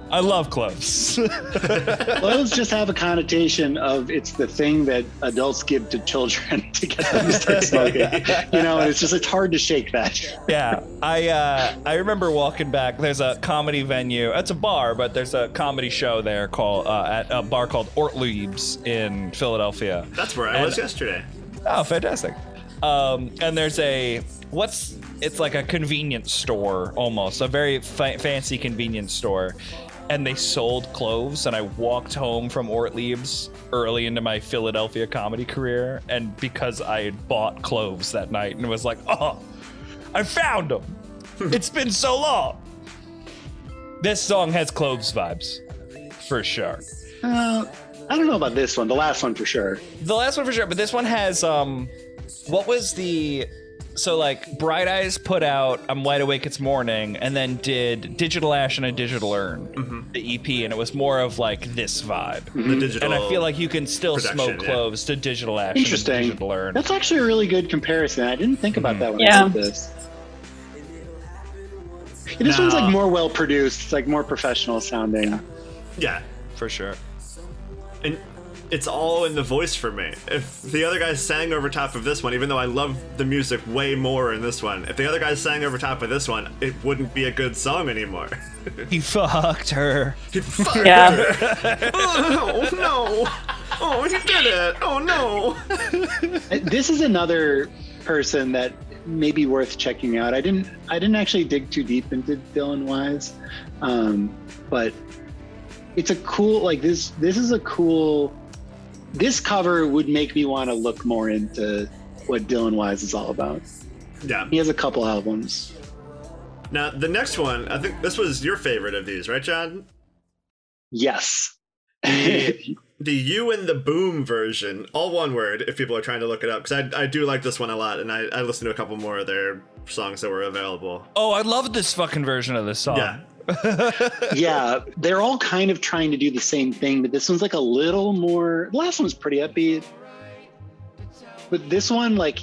I love cloves. (laughs) Clothes just have a connotation of it's the thing that adults give to children (laughs) to get them to start (laughs) smoking. You know, and it's just it's hard to shake that. yeah, I uh, I remember walking back. There's a comedy venue. It's a bar, but there's a comedy show there called uh, at a bar called Ortlieb's in Philadelphia. That's where I And- was yesterday. Oh, fantastic. Um, and there's a what's it's like a convenience store almost, a very fa- fancy convenience store. And they sold cloves, and I walked home from Ortlieb's early into my Philadelphia comedy career, and because I had bought cloves that night, and was like, "Oh, I found them! (laughs) it's been so long." This song has cloves vibes, for sure. Uh, I don't know about this one. The last one for sure. The last one for sure, but this one has um what was the so like Bright Eyes put out I'm Wide Awake It's Morning and then did Digital Ash and a Digital Urn, mm-hmm. the EP, and it was more of like this vibe. Mm-hmm. The digital. And I feel like you can still production, smoke yeah. cloves to Digital Ash and Interesting. Digital Urn. That's actually a really good comparison. I didn't think about mm-hmm. that when Yeah. I did this. Yeah, this one's Now- like more well produced. It's like more professional sounding. yeah, for sure. and it's all in the voice for me. If the other guy sang over top of this one, even though I love the music way more in this one, if the other guy sang over top of this one, it wouldn't be a good song anymore. (laughs) He fucked her. He (laughs) fucked Yeah. (laughs) oh no! Oh, he did it! Oh no! This is another person that may be worth checking out. I didn't I didn't actually dig too deep into Dylan Wise, um, but it's a cool like this. This is a cool. This cover would make me want to look more into what Dylan Wise is all about. Yeah. He has a couple albums. Now the next one, I think this was your favorite of these, right, John? Yes. The (laughs) "You and the Boom" version, all one word. If people are trying to look it up, because I, I do like this one a lot, and I, I listened to a couple more of their songs that were available. Oh, I love this fucking version of this song. Yeah, (laughs) yeah, they're all kind of trying to do the same thing, but this one's like a little more. The last one's pretty upbeat, but this one, like,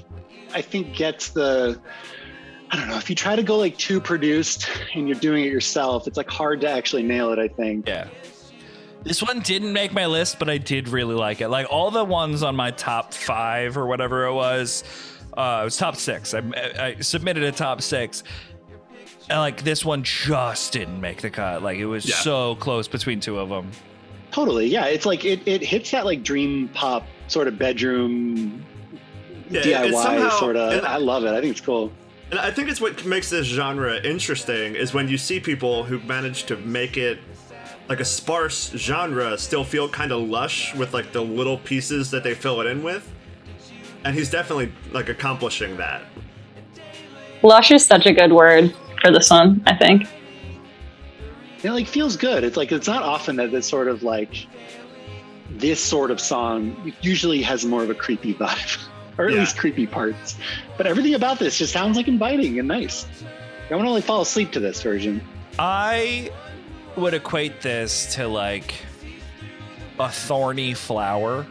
I think gets the. I don't know if you try to go like too produced and you're doing it yourself, it's like hard to actually nail it. I think. Yeah. This one didn't make my list, but I did really like it. Like all the ones on my top five or whatever it was, uh, it was top six. I, I submitted a top six. And like this one just didn't make the cut. Like it was Yeah. so close between two of them. Totally, yeah. It's like it, it hits that like dream pop sort of bedroom Yeah, DIY it's somehow- sort of. and- I love it. I think it's cool. and I think it's what makes this genre interesting is when you see people who manage to make it like a sparse genre still feel kind of lush with like the little pieces that they fill it in with, and he's definitely like accomplishing that. Lush is such a good word for this one, I think. it like feels good. It's like it's not often that this sort of like this sort of song usually has more of a creepy vibe, (laughs) or at Yeah. least creepy parts. But everything about this just sounds like inviting and nice. I want to like fall asleep to this version. I would equate this to like a thorny flower.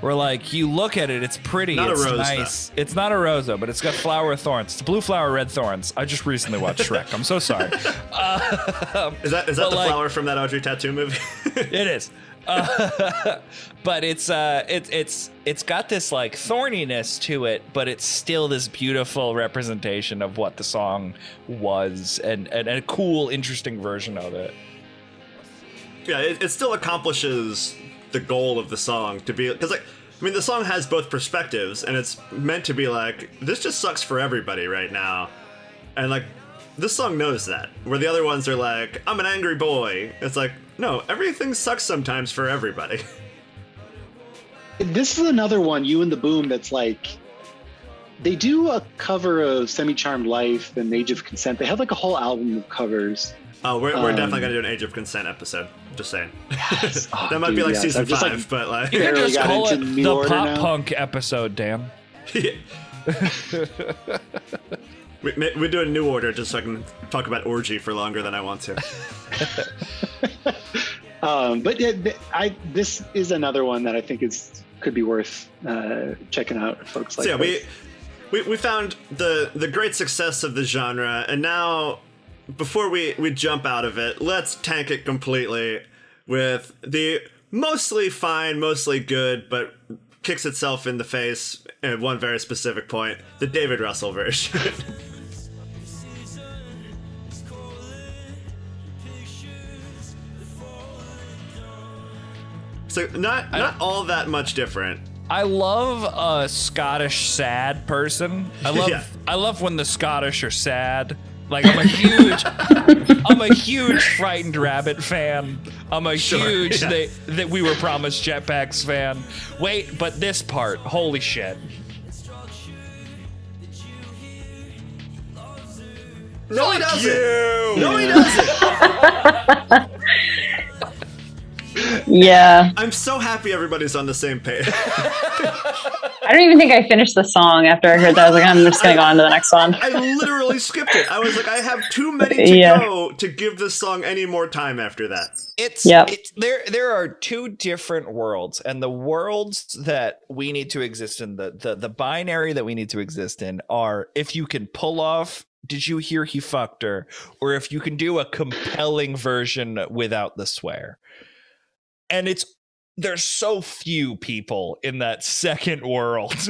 Where like you look at it, it's pretty, Not a it's rose, nice. It's not a rose though, but it's got flower thorns. It's blue flower, red thorns. I just recently watched Shrek. I'm so sorry. Uh, (laughs) Is that is that the like- flower from that Audrey Tautou movie? (laughs) it is. Uh, (laughs) but it's uh it's it's it's got this like thorniness to it, but it's still this beautiful representation of what the song was and, and, a cool, interesting version of it. yeah, it, it still accomplishes the goal of the song to be because like I mean the song has both perspectives and it's meant to be like this just sucks for everybody right now, and like this song knows that where the other ones are like I'm an angry boy. It's like no, everything sucks sometimes for everybody. (laughs) This is another one, you and the Boom, that's like they do a cover of Semi Charmed Life and Age of Consent. They have like a whole album of covers. Oh, we're, we're Um, definitely gonna do an Age of Consent episode. Just saying. (laughs) Oh, that might be like yes. season I've just, like, five, but like You can just call it the pop now. punk episode, Dan. (laughs) Yeah. (laughs) we, we're doing new order just so I can talk about orgy for longer than I want to. Um, but yeah, th- I this is another one that I think is could be worth uh, checking out. Folks like so yeah, we, we we found the the great success of the genre, and now before we we jump out of it, let's tank it completely with the mostly fine, mostly good, but kicks itself in the face at one very specific point: the David Russell version. (laughs) So not not all that much different. I love a Scottish sad person. I (laughs) love Yeah. I love when the Scottish are sad. Like I'm a huge I'm a huge frightened rabbit fan. I'm a Sure, huge yeah. they, that we were promised jetpacks fan. Wait, but this part, holy shit. No, he doesn't. No, he doesn't. (laughs) Yeah. I'm so happy everybody's on the same page. (laughs) I don't even think I finished the song after I heard that. I was like, I'm just gonna go on to the next one. I literally skipped it. I was like, I have too many to Yeah. go to give this song any more time after that. It's Yep. it's there there are two different worlds and the worlds that we need to exist in the, the the binary that we need to exist in are if you can pull off did you hear he fucked her or if you can do a compelling version without the swear. And it's there's so few people in that second world. (laughs)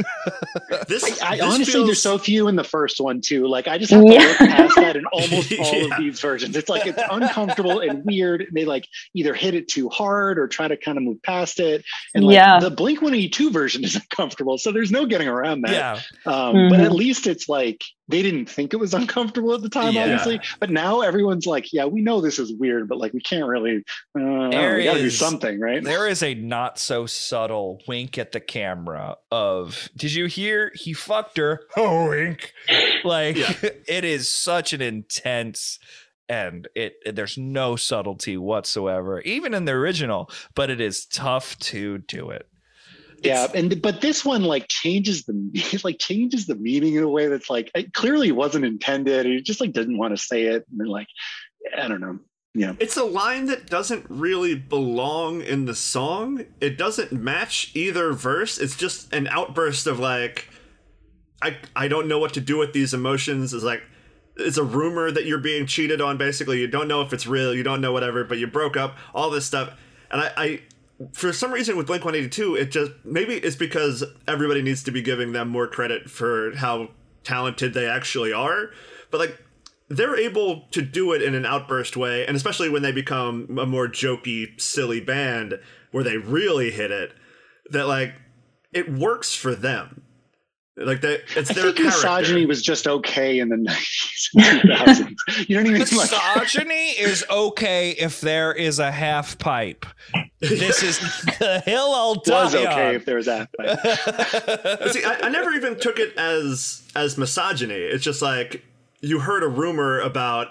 This, I this honestly, feels, there's so few in the first one too. Like I just have to Yeah. look past that in (laughs) almost all Yeah. of these versions. It's like it's uncomfortable and weird. They like either hit it too hard or try to kind of move past it. And like Yeah. the Blink 182 version (laughs) is uncomfortable, so there's no getting around that. yeah. Um, But Mhm. at least it's like they didn't think it was (laughs) uncomfortable at the time, Yeah. obviously. But now everyone's like, yeah, we know this is weird, but like we can't really. Uh, I don't know, There we got to do something, right? There is a not so subtle wink at the camera of did you hear he fucked her? (laughs) Oh wink. Like Yeah. (laughs) it is such an intense and it, it- there's no subtlety whatsoever, even in the original, but it is tough to do it. Yeah and but this one like changes the (laughs) like changes the meaning in a way that's like it clearly wasn't intended he just like didn't want to say it and like i don't know yeah It's a line that doesn't really belong in the song. It doesn't match either verse. It's just an outburst of like, I I don't know what to do with these emotions. It's like it's a rumor that you're being cheated on. Basically, you don't know if it's real. You don't know whatever, but you broke up. All this stuff, and I. I for some reason with Blink 182, it just maybe it's because everybody needs to be giving them more credit for how talented they actually are. But like they're able to do it in an outburst way, and especially when they become a more jokey, silly band where they really hit it, that like it works for them. Like that, it's i their think character. misogyny was just okay in the (laughs) 90s and 2000s you don't even mean (laughs) like Misogyny (laughs) is okay if there is a half pipe. This is the hill I'll die was okay on. if there was that but See, I, I never even took it as as misogyny. It's just like you heard a rumor about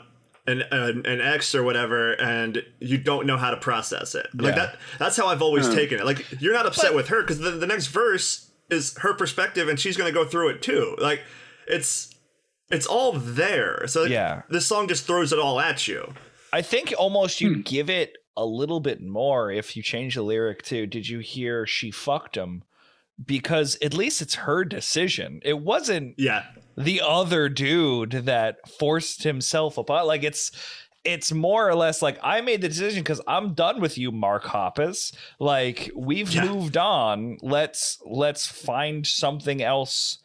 an, an an ex or whatever, and you don't know how to process it. Like Yeah. that. That's how I've always Hmm. taken it. Like you're not upset But- with her because the, the next verse is her perspective, and she's gonna go through it too. Like it's it's all there. So Yeah. this song just throws it all at you. I think almost Hmm. you give it a little bit more if you change the lyric to "Did you hear she fucked him?" Because at least it's her decision. It wasn't Yeah. the other dude that forced himself upon like it's it's more or less like I made the decision because I'm done with you, Mark Hoppus. Like we've Yeah. moved on. Let's let's find something else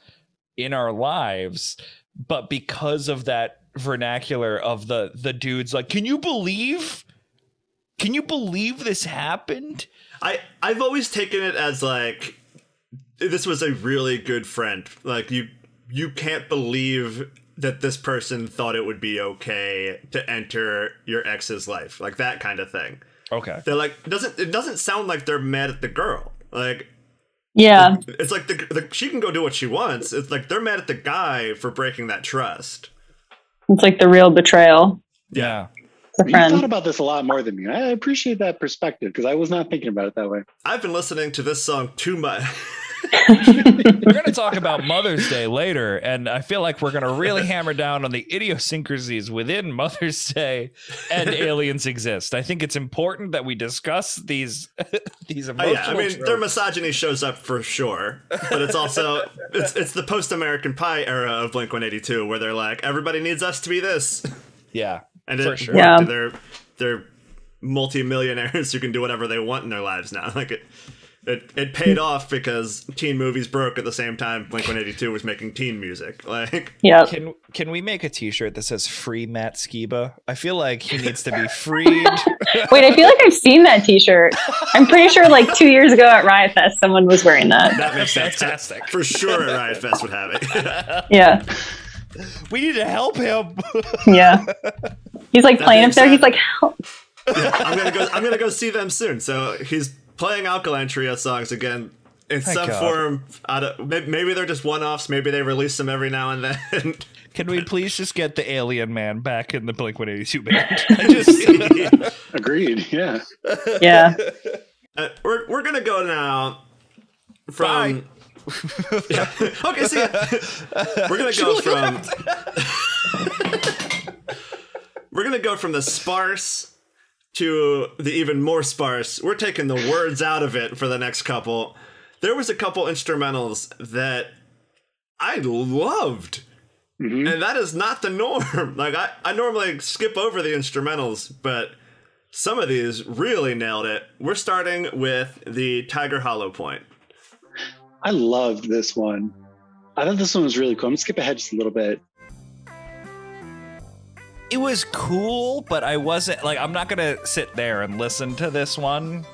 in our lives. But because of that vernacular of the the dudes, like, can you believe? Can you believe this happened? I I've always taken it as like this was a really good friend. Like you you can't believe that this person thought it would be okay to enter your ex's life. Like that kind of thing. Okay. They're like doesn't it doesn't sound like they're mad at the girl. Like Yeah. it's like the, the she can go do what she wants. It's like they're mad at the guy for breaking that trust. It's like the real betrayal. Yeah. It's You thought about this a lot more than me. I appreciate that perspective because I was not thinking about it that way. I've been listening to this song too much. (laughs) we're going to talk about (laughs) Mother's Day later, and I feel like we're going to really hammer down on the idiosyncrasies within Mother's Day and (laughs) aliens exist. I think it's important that we discuss these (laughs) these Oh, emotional. yeah, I mean, their misogyny shows up for sure, but it's also it's it's the post American Pie era of Blink One Eighty Two, where they're like, everybody needs us to be this, yeah, and For it sure. worked. Yeah. They're they're multimillionaires who can do whatever they want in their lives now. Like it, it it paid off because teen movies broke at the same time Blink One Eighty Two was making teen music. (laughs) Like, Yep. Can can we make a T-shirt that says "Free Matt Skiba"? I feel like he needs to be (laughs) freed. Wait, I feel like I've seen that T-shirt. I'm pretty sure, like two years ago at Riot Fest, someone was wearing that. that makes sense. Fantastic. For sure, at Riot Fest would have it. (laughs) Yeah, we need to help him. yeah. He's like That playing up there. He's like, "Help." I'm gonna go. I'm gonna go see them soon. So he's playing Alkaline Trio songs again in Thank some God. form. Out of may- maybe they're just one-offs. Maybe they release them every now and then. (laughs) Can we please just get the Alien Man back in the Blink One Eighty Two band? (laughs) I just (laughs) Agreed. Yeah. yeah. Uh, we're we're gonna go now from. Yeah. Okay, see, ya. we're gonna go from. we're gonna go from the sparse to the even more sparse. We're taking the words out of it for the next couple. There was a couple instrumentals that I loved. Mhm. And that is not the norm. (laughs) Like I, I normally skip over the instrumentals, but some of these really nailed it. We're starting with the Tiger Hollow Point. I loved this one. I thought this one was really cool. I'm gonna skip ahead just a little bit. It was cool, but I wasn't like I'm not gonna sit there and listen to this one.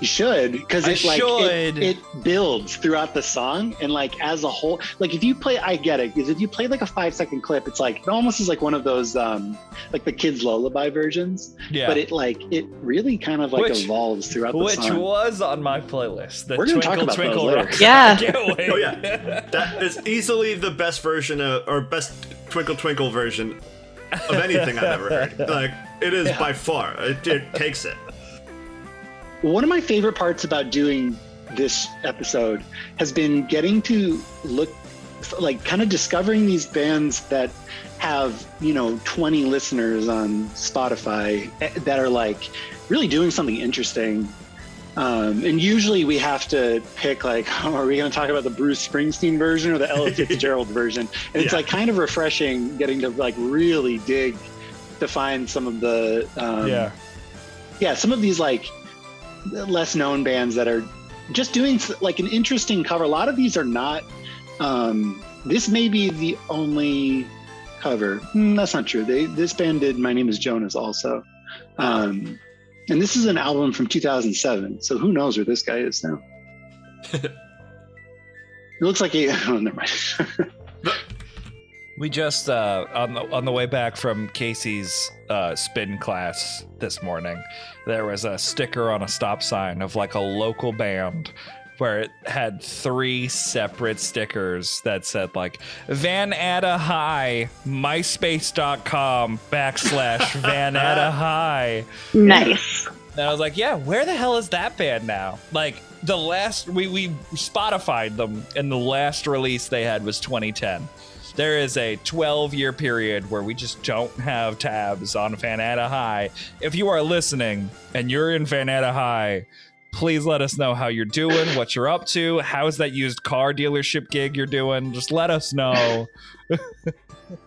You should because I it like should. it, it builds throughout the song and like as a whole. Like if you play, I get it because if you play like a five second clip, it's like it almost is like one of those um like the kids lullaby versions. Yeah, But it like it really kind of like Which- evolves throughout the which song. was on my playlist. The We're gonna talk Twinkle about those Twinkle later. Rock. Yeah. (laughs) I can't wait. Oh yeah, that is easily the best version of, or best Twinkle Twinkle version of anything I've ever heard. Like it is by far. It, it takes it. One of my favorite parts about doing this episode has been getting to look like kind of discovering these bands that have, you know, 20 listeners on Spotify eh, that are like really doing something interesting. Um, and usually we have to pick like, oh, (laughs) are we going to talk about the Bruce Springsteen version or the Ella (laughs) Fitzgerald version? And it's Yeah. like kind of refreshing getting to like really dig to find some of the um, yeah. yeah, some of these like less known bands that are just doing like an interesting cover. A lot of these are not. Um, this may be the only cover. Mm, that's not true. They this band did "My Name Is Jonas" also, um, and this is an album from 2007. So who knows where this guy is now? (laughs) it looks like he. (laughs) Oh, never mind. (laughs) We just uh, on the on the way back from Casey's uh, spin class this morning, there was a sticker on a stop sign of like a local band where it had three separate stickers that said like Van Atta High, MySpace.com backslash (laughs) Van Atta High. Nice. And I was like, yeah, where the hell is that band now? Like the last we we Spotified them and the last release they had was 2010. there is a 12 year period where we just don't have tabs on Van Atta High. If you are listening and you're in Van Atta High, please let us know how you're doing, what you're up to, how's that used car dealership gig you're doing. Just let us know. (laughs)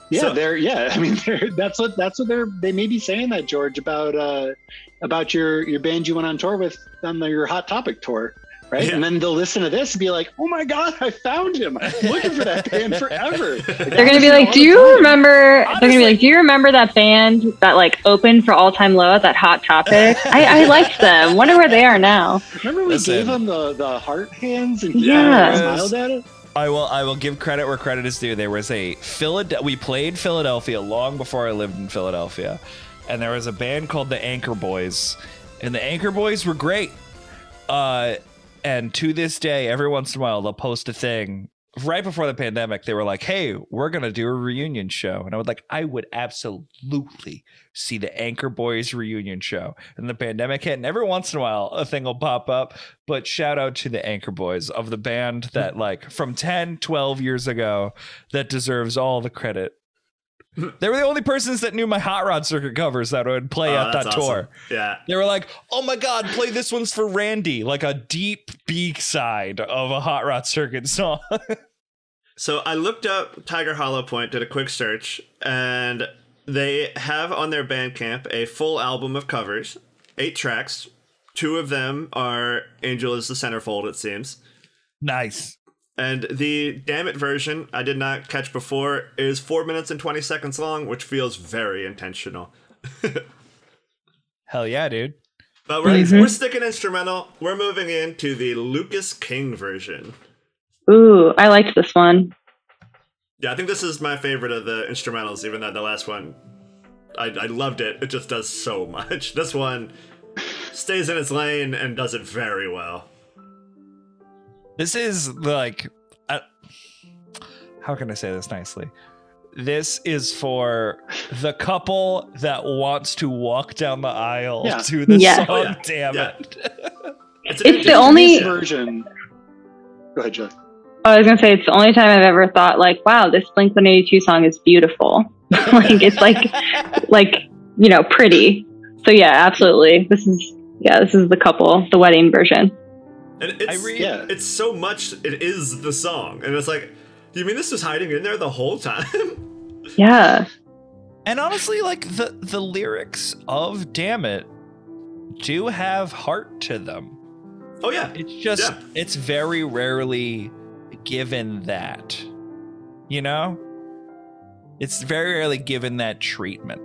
Yeah, So- they're yeah. I mean, (laughs) that's what that's what they're they may be saying that George about uh about your your band you went on tour with on the, your Hot Topic tour, right? Yeah. And then they'll listen to this and be like, "Oh my god, I found him! I've been looking for that band (laughs) forever." They're gonna be like, "Do you remember?" They're gonna be like, "Do you remember that band that like opened for All Time Low at that Hot Topic? (laughs) I, I liked them. Wonder where they are now." Remember we Listen. gave them the the heart hands and he Yeah. smiled at it. I will I will give credit where credit is due. There was a Philadelphia we played Philadelphia long before I lived in Philadelphia. And there was a band called the Anchor Boys. And the Anchor Boys were great. Uh and to this day, every once in a while they'll post a thing. Right before the pandemic, they were like, Hey, we're gonna do a reunion show. And I would like, I would absolutely see the Anchor Boys reunion show. And the pandemic hit, and every once in a while a thing will pop up. But shout out to the Anchor Boys of the band that, like, from 10, 12 years ago, that deserves all the credit. (laughs) They were the only persons that knew my Hot Rod Circuit covers that would play Oh, at that that's tour. awesome. Yeah. They were like, "Oh my god, play this one's for Randy," like a deep B side of a Hot Rod Circuit song. (laughs) So I looked up Tiger Hollow Point, did a quick search, and they have on their Bandcamp a full album of covers, eight tracks. Two of them are Angel is the centerfold, it seems. nice. And the Dammit version I did not catch before is four minutes and 20 seconds long, which feels very intentional. Hell yeah, dude. But we're, Mhm. we're sticking instrumental. We're moving into the Lucas King version. Ooh, I liked this one. Yeah, I think this is my favorite of the instrumentals, even though the last one, I, I loved it. It just does so (laughs) much. This one stays in its lane and does it very well. This is like, uh, how can I say this nicely? This is for the couple that wants to walk down the aisle Yeah. to the Yeah. song. Oh, yeah. Damn Yeah. it! It's, It's the only- version. Go ahead, Joe. I was gonna say it's the only time I've ever thought like, "Wow, this Blink One Eighty Two song is beautiful." (laughs) like it's like, (laughs) like you know, pretty. So yeah, absolutely. This is yeah, this is the couple, the wedding version. And it's, I read- Yeah. it's so much, it is the song. And it's like, you mean this was hiding in there the whole time? (laughs) Yeah, And honestly, like the the lyrics of "Dammit" do have heart to them. oh, yeah. It's just Yeah. it's very rarely given that. You know? It's very rarely given that treatment.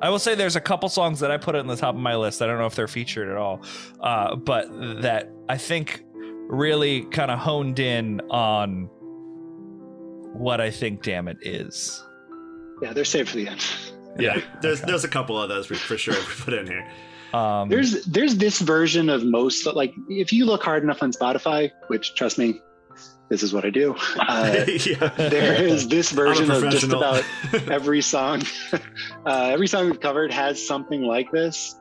I will say there's a couple songs that I put in the top of my list. I don't know if they're featured at all. Uh, but that I think really kind of honed in on what I think Dammit is. Yeah, they're saved for the end. Yeah, (laughs) there's okay. there's a couple of those we for sure we put in here. Um There's there's this version of most like if you look hard enough on Spotify, which trust me, this is what I do. (laughs) Uh, yeah. there is this version of just about (laughs) every song. (laughs) uh, every song we've covered has something like this,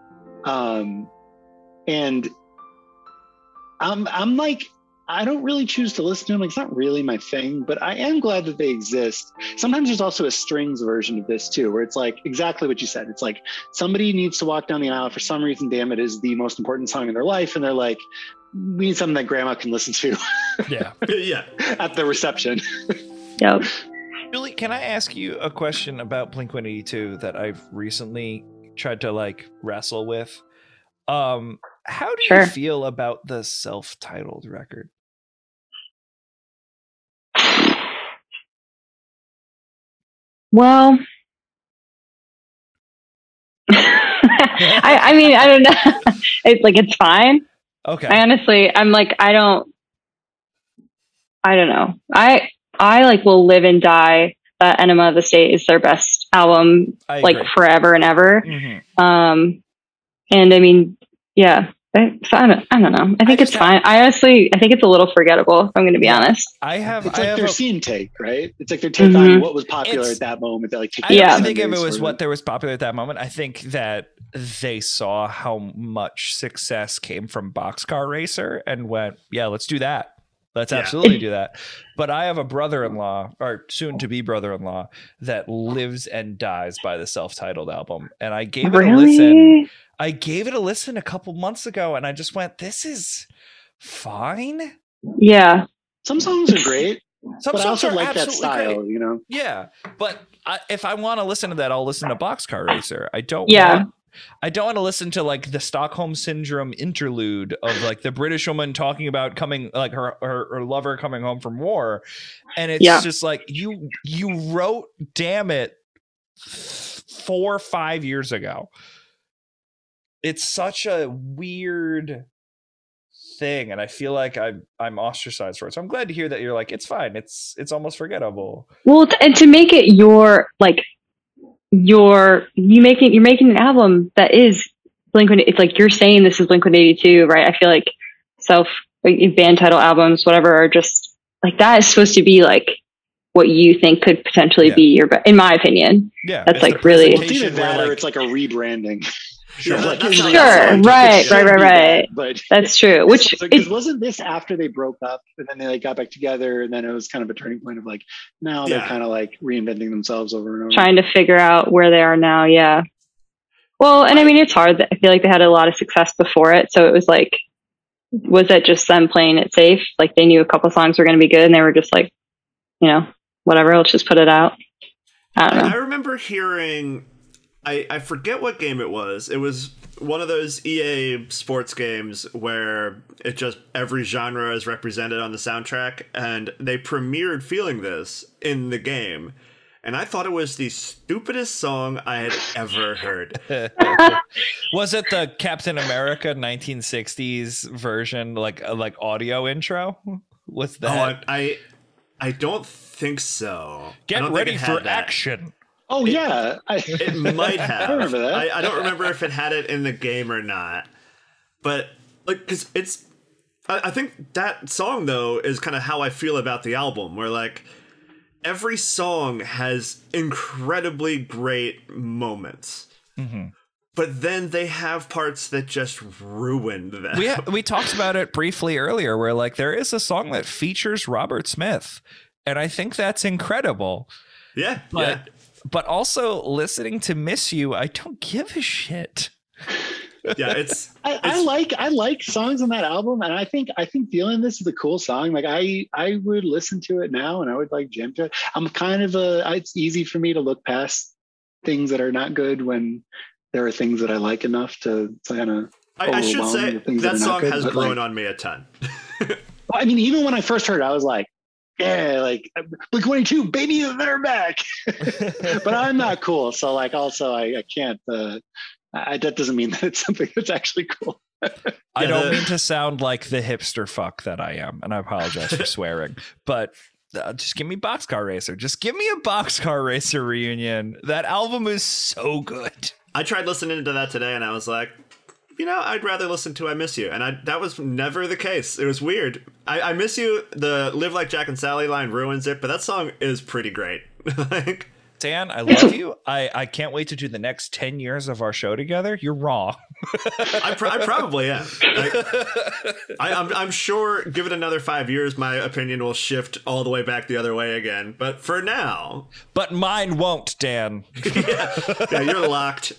um, and I'm I'm like I don't really choose to listen to them. Like, it's not really my thing, but I am glad that they exist. Sometimes there's also a strings version of this too, where it's like exactly what you said. It's like somebody needs to walk down the aisle for some reason. Dammit, is the most important song in their life, and they're like, we need something that grandma can listen to (laughs) yeah. yeah. at the reception. yep. Julie, can I ask you a question about Blink 182 that I've recently tried to like wrestle with? Um, how do Sure. you feel about the self-titled record? Well, (laughs) I, I mean, I don't know. (laughs) It's like it's fine. Okay. I honestly, I'm like, I don't, I don't know. I, I like will live and die that Enema of the State is their best album, like forever and ever. Mhm. Um, and I mean, yeah, I, so I don't, I don't know. I think just it's fine. I honestly, I think it's a little forgettable. If I'm going to be honest. I have. It's I like have their a, scene take, right? It's like their take on Mhm. what was popular It's- at that moment. That like I take don't Yeah. think if it was what there was popular at that moment. I think that they saw how much success came from Boxcar Racer and went, yeah, let's do that. Let's Yeah. absolutely (laughs) do that. But I have a brother-in-law, or soon-to-be brother-in-law, that lives and dies by the self-titled album, and I gave it a listen. Really? I gave it a listen a couple months ago, and I just went, "This is fine." Yeah. Some songs are great, (laughs) Some but I songs also are like that style. great. You know, Yeah, but I, if I want to listen to that, I'll listen to Boxcar Racer. I don't. Yeah. Want, I don't want to listen to like the Stockholm Syndrome interlude of like the British woman talking about coming, like her her, her lover coming home from war, and it's Yeah. just like you you wrote, Dammit, four five years ago. It's such a weird thing, and I feel like I'm I'm ostracized for it. So I'm glad to hear that you're like, it's fine. It's it's almost forgettable. Well, and to make it your like your you making you're making an album that is Blink. It's like you're saying this is Blink One Eighty Two, right? I feel like self like band title albums, whatever, are just like that is supposed to be like what you think could potentially Yeah. be your, be- in my opinion. Yeah, That's, like, really- well, it's either presentation where, like- it's like a rebranding. (laughs) Yeah, Like, that's usually not- that's Sure, how it right, right, right, that, right. But That's (laughs) true. Which because is, wasn't this after they broke up and then they like got back together and then it was kind of a turning point of like now they're Yeah. kind of like reinventing themselves over and over. trying to figure out where they are now. Yeah. Well, and I mean, it's hard. I feel like they had a lot of success before it. So it was like, was that just them playing it safe? Like they knew a couple songs were going to be good and they were just like, you know, whatever, let's just put it out. I don't I, I remember hearing, I, I forget what game it was. It was one of those EA sports games where it just every genre is represented on the soundtrack, and they premiered feeling this in the game. And I thought it was the stupidest song I had ever heard. (laughs) was it the Captain America 1960s version, like uh, like audio intro? Was Oh, that? I, I I don't think so. Get ready for action. Oh yeah, (laughs) I, It might (laughs) have. I remember that. I, I don't remember if it had it in the game or not. But like, because it's, I, I think that song though is kind of how I feel about the album. Where like every song has incredibly great moments, Mhm. but then they have parts that just ruin them. We (laughs) we talked about it briefly earlier, where like there is a song that features Robert Smith, and I think that's incredible. yeah, But yeah. But also listening to "Miss You," I don't give a shit. (laughs) Yeah, it's I, I like I like songs on that album, and I think I think feeling this is a cool song. Like I I would listen to it now, and I would like jam to it. I'm kind of a. It's easy for me to look past things that are not good when there are things that I like enough to kind of. I, I should say that that song good, has grown like- on me a ton. (laughs) I mean, even when I first heard it, I was like, yeah, like Blink 22, baby, they're back. (laughs) but I'm not cool, so like also I, I can't. Uh, I, that doesn't mean (laughs) that it's something that's actually cool. I don't mean to sound like the hipster fuck that I am, and I apologize for swearing, (laughs) but uh, just give me Boxcar Racer. Just give me a Boxcar Racer reunion. That album is so good. I tried listening to that today and I was like, you know, I'd rather listen to I Miss You. And I that was never the case. It was weird. I, I Miss You, the Live Like Jack and Sally line ruins it, but that song is pretty great. (laughs) like, Dan, I love you. I, I can't wait to do the next 10 years of our show together. You're wrong. (laughs) I, pr- I probably am. I, I'm, I'm sure, give it another five years, my opinion will shift all the way back the other way again. But for now, But mine won't, Dan. (laughs) yeah, you're locked.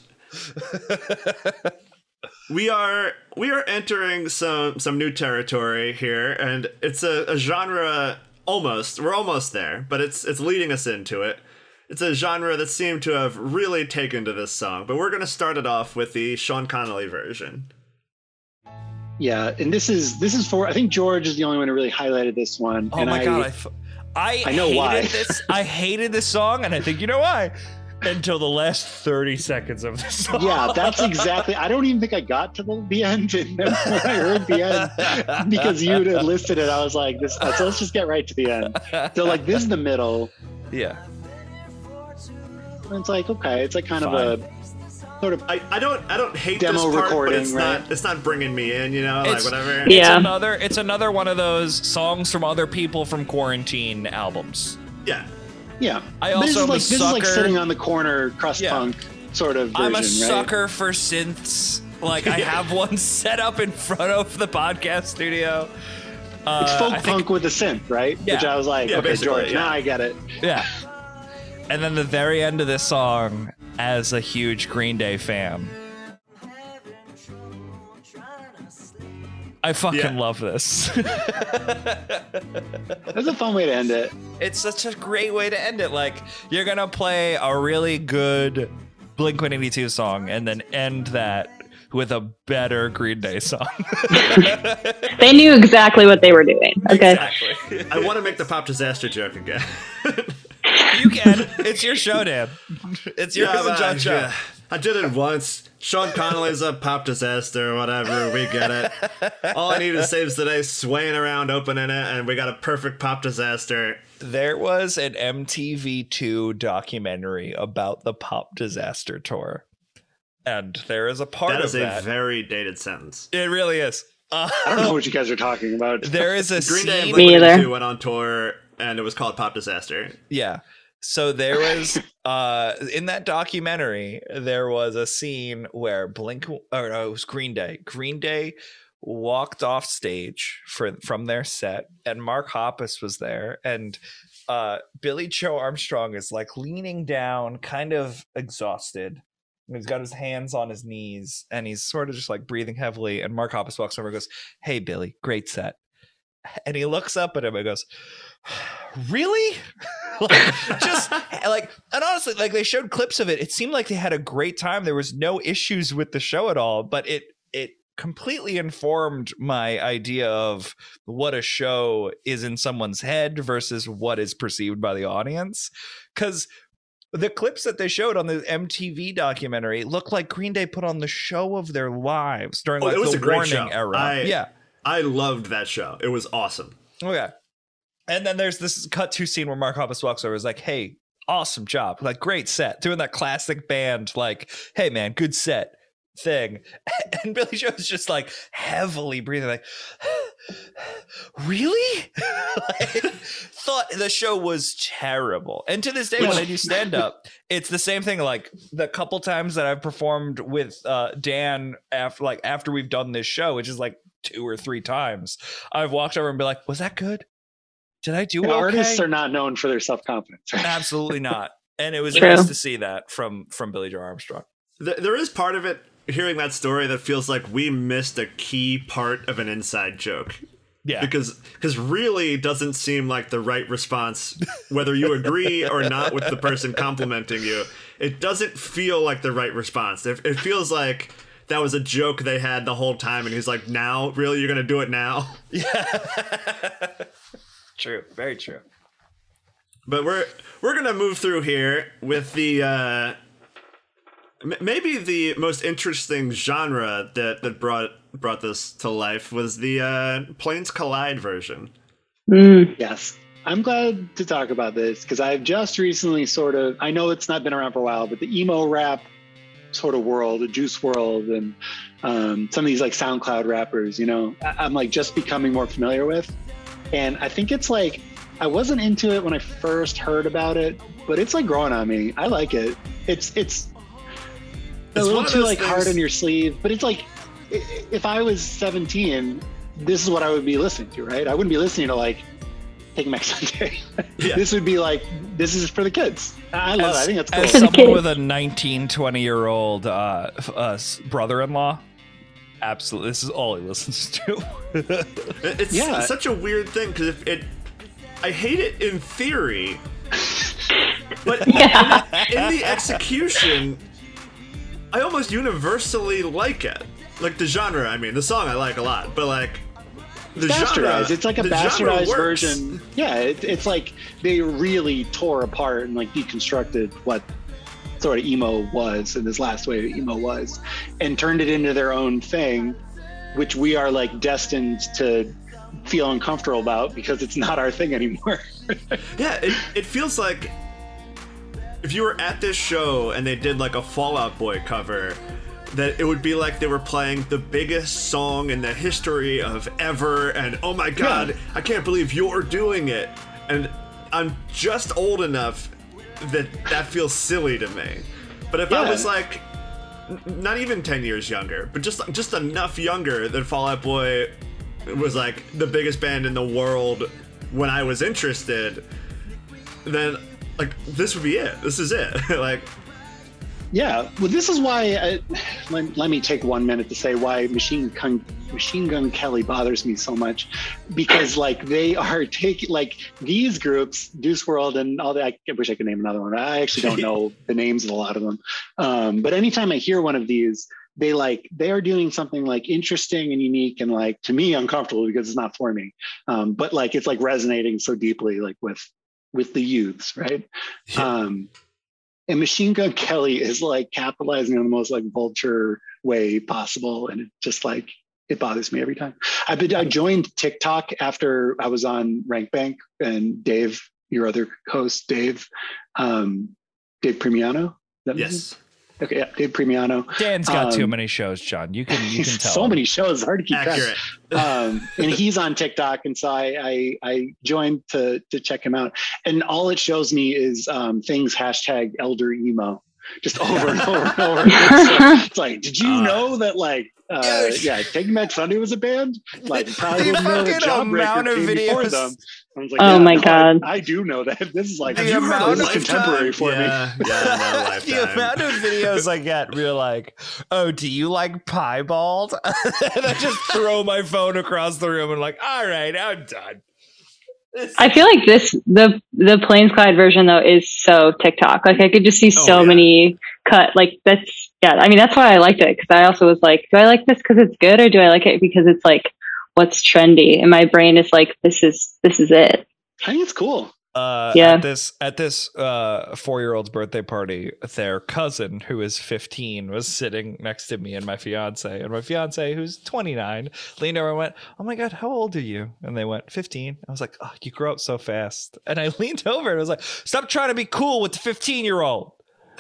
We are we are entering some some new territory here, and it's a, a genre almost we're almost there, but it's it's leading us into it. It's a genre that seemed to have really taken to this song, but we're gonna start it off with the Sean Connolly version. Yeah, and this is this is for. I think George is the only one who really highlighted this one. Oh and my I, god, I, f- I, I know hated why. this. I hated this song, and I think you know why. Until the last thirty seconds of the song. Yeah, that's exactly. I don't even think I got to the, the end, and (laughs) when I heard the end, because you had listed it, I was like, "This." So let's just get right to the end. So like, this is the middle. yeah. And it's like, okay, it's like kind of a sort of. I, I don't I don't hate Demo this part, recording, but it's right? not it's not bringing me in, you know, It's- like whatever. It's Yeah. another. It's another one of those songs from other people from quarantine albums. yeah. Yeah, I also this is am a like this is like sitting on the corner, crust Yeah. punk sort of version, I'm a right? sucker for synths. Like I (laughs) have one set up in front of the podcast studio. Uh, It's folk I think- punk with a synth, right? Yeah. Which I was like, Yeah, okay, George, yeah. now I get it. Yeah. And then the very end of this song, as a huge Green Day fan, I fucking Yeah. love this. (laughs) That's a fun way to end it. it's such a great way to end it. Like, you're going to play a really good Blink 182 song and then end that with a better Green Day song. (laughs) They knew exactly what they were doing. Okay. exactly. I want to make the pop disaster joke again. You can. It's your show, Dan. It's yours Yeah, and John show. yeah. I did it once. Sean Connolly's a pop disaster, whatever. We get it. All I need is Saves the Day swaying around, opening it, and we got a perfect pop disaster. There was an MTV2 documentary about the pop disaster tour. And there is a part That of is a very dated sentence. it really is. Uh, I don't know what you guys are talking about. there is a Green Day and scene. Me Blink either. 182 went on tour, and it was called Pop Disaster. Yeah. So there (laughs) was uh in that documentary there was a scene where Blink or no, it was Green Day. Green Day walked off stage for from their set and Mark Hoppus was there and uh Billie Joe Armstrong is like leaning down kind of exhausted. He's got his hands on his knees and he's sort of just like breathing heavily and Mark Hoppus walks over and goes, "Hey Billie, great set." And he looks up at him and goes, (sighs) "Really?" (laughs) like just eh, like and honestly like they showed clips of it it seemed like they had a great time there was no issues with the show at all but it it completely informed my idea of what a show is in someone's head versus what is perceived by the audience cuz the clips that they showed on the MTV documentary looked like Green Day put on the show of their lives during Oh, like it was the a great warning show. era. I- yeah. I loved that show. It was awesome. Okay. And then there's this cut to scene where Mark Hoppus walks over. Is like, "Hey, awesome job! Like, great set, doing that classic band. Like, hey man, good set thing." (laughs) And Billie Joe's just like heavily breathing, like, (sighs) "Really?" (laughs) like, thought the show was terrible. And to this day, when I do stand up, (laughs) it's the same thing. Like the couple times that I've performed with uh, Dan after, like after we've done this show, which is like two or three times, I've walked over and be like, "Was that good? Did I do You okay?" Artists are not known for their self confidence. Absolutely not. And it was True. nice to see that from from Billie Joe Armstrong. There is part of it hearing that story that feels like we missed a key part of an inside joke Yeah, because because really doesn't seem like the right response whether you agree or not with the person complimenting you it doesn't feel like the right response it, it feels like that was a joke they had the whole time and he's like now really you're gonna do it now (laughs) (laughs) true, very true. but we're we're gonna move through here with the uh m- maybe the most interesting genre that that brought brought this to life was the uh planes collide version Mm. Yes. I'm glad to talk about this because I've just recently sort of, I know it's not been around for a while, but the emo rap sort of world, the Juice WRLD, and um, some of these like SoundCloud rappers, you know, I- I'm like just becoming more familiar with. And I think it's like, I wasn't into it when I first heard about it, but it's like growing on me. I like it. It's, it's, a It's little too those like hard on your sleeve, but it's like, if I was 17, this is what I would be listening to, right? I wouldn't be listening to like Take Back Sunday. (laughs) Yeah. This would be like, this is for the kids. I love it. I think that's cool. As someone with a 19, 20 year old uh, uh, brother-in-law, absolutely, this is all he listens to. (laughs) It's Yeah. such a weird thing because it, it, I hate it in theory, but in, in the execution, I almost universally like it. Like the genre, I mean, the song I like a lot, but like the bastardized. genre, it's like a bastardized version. Yeah, it, it's like they really tore apart and like deconstructed what sort of emo was and this last wave of emo was, and turned it into their own thing, which we are like destined to feel uncomfortable about because it's not our thing anymore. (laughs) Yeah, it, it feels like if you were at this show and they did like a Fall Out Boy cover, that it would be like they were playing the biggest song in the history of ever, and oh my god, Yeah. I can't believe you're doing it. And I'm just old enough that that feels silly to me. But if I was like n- not even 10 years younger, but just just enough younger that Fall Out Boy was like the biggest band in the world when I was interested, then like this would be it. This is it. (laughs) like Yeah, well, this is why. I, let, let me take one minute to say why Machine Gun Machine Gun Kelly bothers me so much, because like they are taking like these groups, Juice WRLD and all that. I wish I could name another one. I actually don't know (laughs) the names of a lot of them. Um, but anytime I hear one of these, they like they are doing something like interesting and unique and like to me uncomfortable because it's not for me. Um, but like it's like resonating so deeply like with with the youths, right? Um, and Machine Gun Kelly is like capitalizing on the most like vulture way possible, and it just like it bothers me every time. I been I joined TikTok after I was on Rank Bank, and Dave, your other host, Dave, um, Dave Premiano. Is that his yes. Name? Okay, yeah, Dave Premiano. Dan's got too Um, many shows, John. You can you (laughs) can tell. so him. many shows, hard to keep track Accurate. (laughs) um, and he's on TikTok, and so I, I I joined to to check him out, and all it shows me is um, things hashtag elder emo, just over and (laughs) over and over. It's like, it's like, did you Uh, know that like uh, yeah, Taking Back Sunday was a band? Like, probably The didn't know fucking amount of videos- them. I was like, Oh yeah, my no, God. I, do know that. (laughs) This is like The this amount is of contemporary for me. yeah, Yeah, (laughs) the amount of videos I get, real like, oh, do you like piebald? (laughs) and I just throw my phone across the room and like, all right, I'm done. I feel like this the the plains clad version though is so TikTok. Like I could just see Oh, so yeah. many cut. Like that's yeah. I mean that's why I liked it because I also was like, do I like this because it's good or do I like it because it's like what's trendy? And my brain is like, this is this is it. I think it's cool. Uh, Yeah. At this at this uh, four year old's birthday party, their cousin who is 15 was sitting next to me and my fiance, and my fiance who's 29 leaned over and went, "Oh my god, how old are you?" And they went, "15." I was like, "Oh, you grow up so fast." And I (laughs) leaned over and was like, "Stop trying to be cool with the 15 year old."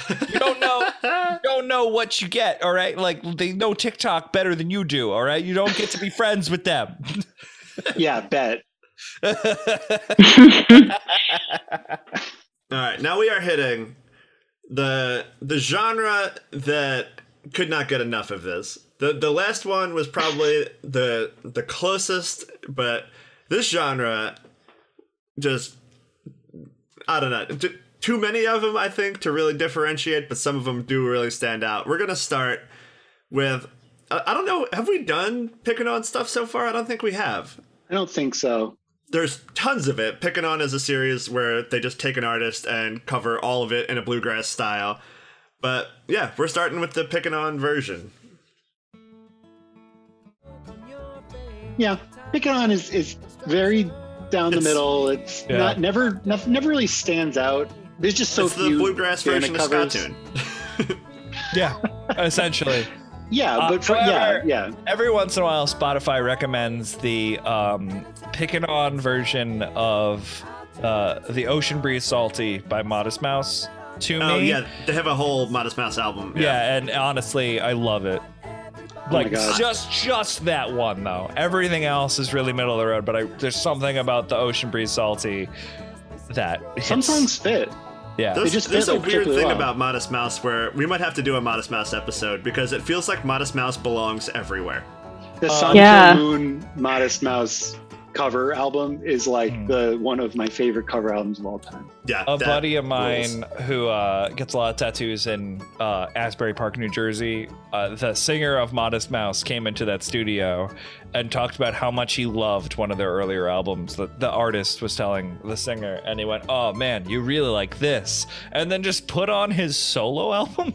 You don't know you don't know what you get, all right? Like they know TikTok better than you do, all right? You don't get to be friends with them. Yeah, bet. (laughs) All right, now we are hitting the the genre that could not get enough of this. The the last one was probably the the closest, but this genre just I don't know. T- Too many of them, I think, to really differentiate, but some of them do really stand out. We're gonna start with I I don't know. Have we done picking on stuff so far? I don't think we have I don't think so. there's tons of it. Picking on is a series where they just take an artist and cover all of it in a bluegrass style. But yeah, we're starting with the picking on version. Yeah, Picking on is is very down the It's- middle. It's Yeah. not never never really stands out. There's just so it's the bluegrass version of covers. Skatune. (laughs) yeah, essentially. Yeah, Uh, but for, yeah, however- yeah. Every once in a while, Spotify recommends the um, picking on version of uh, the Ocean Breathes Salty by Modest Mouse to me. Oh me. yeah, they have a whole Modest Mouse album. Yeah, and honestly, I love it. Like God. just just that one though. Everything else is really middle of the road, but I, there's something about the Ocean Breathes Salty that Some hits- songs fit. Yeah. There's, just there's a like, weird thing well. about Modest Mouse where we might have to do a Modest Mouse episode because it feels like Modest Mouse belongs everywhere. The Uh, Sun Yeah. Kil Moon Modest Mouse cover album is like Hmm. the one of my favorite cover albums of all time. Yeah, a buddy of rules. mine who uh, gets a lot of tattoos in uh, Asbury Park, New Jersey. Uh, the singer of Modest Mouse came into that studio and talked about how much he loved one of their earlier albums. The, the artist was telling the singer, and he went, "Oh man, you really like this," and then just put on his solo (laughs) album.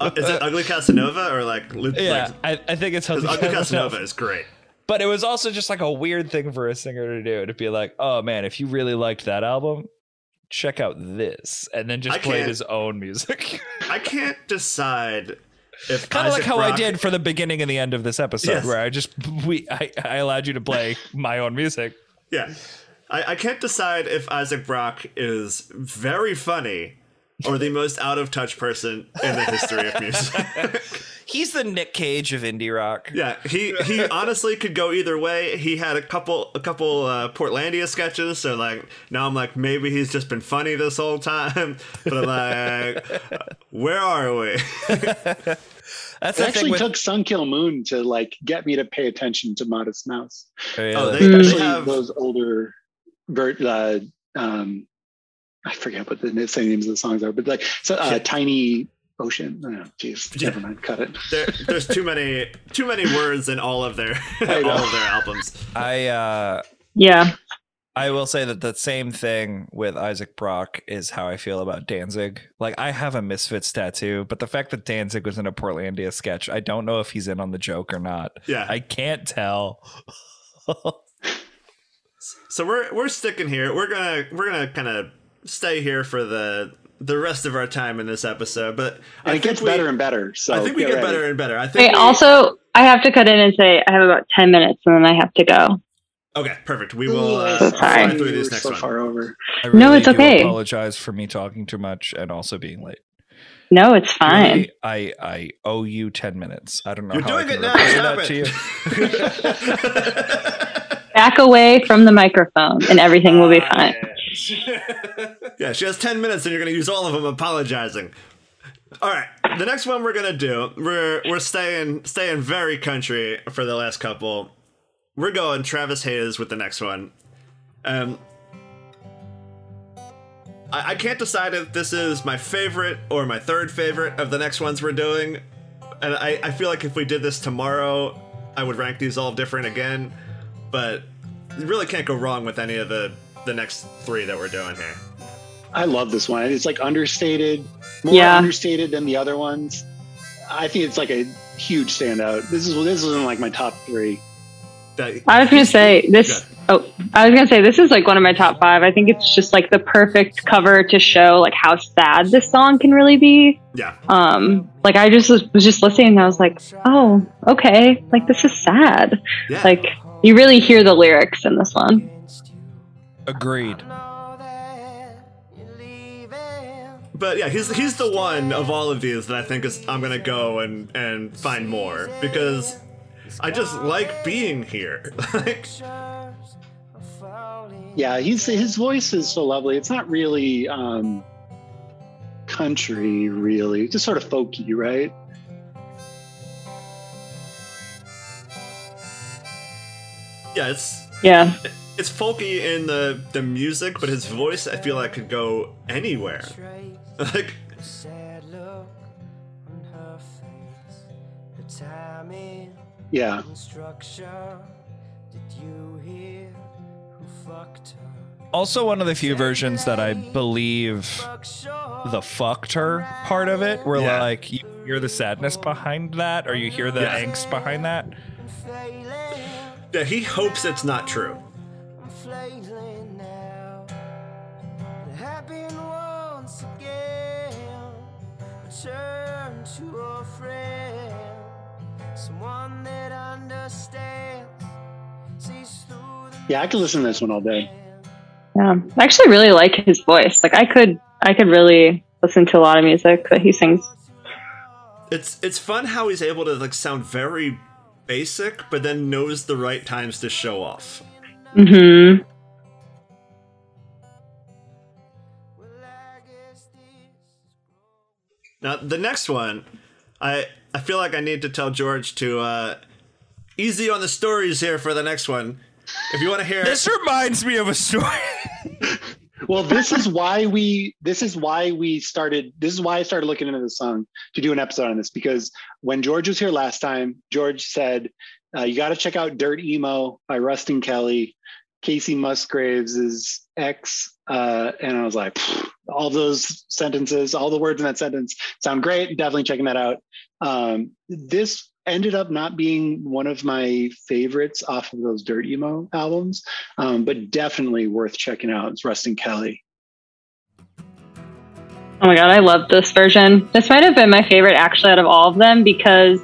Uh, is it Ugly Casanova or like? li- yeah, like I, I think it's Ugly Ugly Casanova is great. But it was also just like a weird thing for a singer to do to be like, "Oh man, if you really liked that album." Check out this, and then just I played his own music. I can't decide if kind of like how I did for the beginning and the end of this episode, Yes. where I just we I, I allowed you to play my own music. Yeah. I, I can't decide if Isaac Brock is very funny or the most out of touch person in the history of music. (laughs) He's the Nick Cage of indie rock. yeah, he he (laughs) honestly could go either way. He had a couple a couple uh, Portlandia sketches, so like now I'm like maybe he's just been funny this whole time. (laughs) But I'm like, where are we? (laughs) That's It actually with took Sun Kil Moon to like get me to pay attention to Modest Mouse. Oh, Really? they, Mm. they Especially have those older, ver- uh, um, I forget what the same names of the songs are, but like so, uh, Shit. Tiny Ocean. Oh, jeez, Yeah. never mind. Cut it. (laughs) there, there's too many too many words in all of their (laughs) all of their albums. I uh Yeah. I will say that the same thing with Isaac Brock is how I feel about Danzig. Like I have a Misfits tattoo, but the fact that Danzig was in a Portlandia sketch, I don't know if he's in on the joke or not. Yeah. I can't tell. (laughs) So we're we're sticking here. We're gonna we're gonna kind of stay here for the the rest of our time in this episode. But I it gets we, better and better. So I think we get get better and better. I think. Wait, we- also, I have to cut in and say I have about 10 minutes and then I have to go. Okay, perfect. We will uh, So fly sorry. through We're this next so one. far over. I No, it's do okay. Apologize for me talking too much and also being late. No, it's fine. Really, I I owe you ten minutes. I don't know. You're how I doing can it now. Stop that to you. it. (laughs) (laughs) Back away from the microphone and everything will be Ah, fine. (laughs) yeah, she has 10 minutes and you're going to use all of them apologizing. All right, the next one we're going to do, we're we're staying staying very country for the last couple. We're going Travis Hayes with the next one. Um I, I can't decide if this is my favorite or my third favorite of the next ones we're doing. And I, I feel like if we did this tomorrow, I would rank these all different again. But you really can't go wrong with any of the the next three that we're doing here. I love this one. It's like understated, more Yeah. understated than the other ones. I think it's like a huge standout. This is this is in like my top three. That I was going to say this. Good. Oh, I was going to say this is like one of my top five. I think it's just like the perfect cover to show like how sad this song can really be. yeah, Um, like I just was, was just listening and I was like, oh, okay, like this is sad. yeah. Like you really hear the lyrics in this one. Agreed. but yeah, he's he's the one of all of these that I think is I'm gonna go and and find more because I just like being here. (laughs) like, Yeah, he's his voice is so lovely. It's not really um country, really, just sort of folky, right? yeah, it's Yeah. It's folky in the the music, but his voice I feel like could go anywhere. (laughs) like Sad look on her face. The timing Yeah, and. Did you hear who fucked? Also, one of the few versions that I believe the fucked her part of it, where Yeah. like you hear the sadness behind that, or you hear the Yeah. angst behind that. Yeah, he hopes it's not true. Yeah, I could listen to this one all day. Yeah. I actually really like his voice. Like I could I could really listen to a lot of music that he sings. It's it's fun how he's able to like sound very basic, but then knows the right times to show off. Mhm. Now the next one, I I feel like I need to tell George to uh, easy on the stories here for the next one. If you want to hear, This reminds me of a story. Well, this is why we this is why we started this is why I started looking into the song to do an episode on this because when George was here last time, George said uh, you got to check out Dirt Emo by Ruston Kelly, Kacey Musgraves' ex, uh, and I was like, all those sentences, all the words in that sentence sound great. Definitely checking that out. Um, this ended up not being one of my favorites off of those Dirt Emo albums um, but definitely worth checking out. It's Ruston Kelly. Oh my god, I love this version. This might have been my favorite actually out of all of them because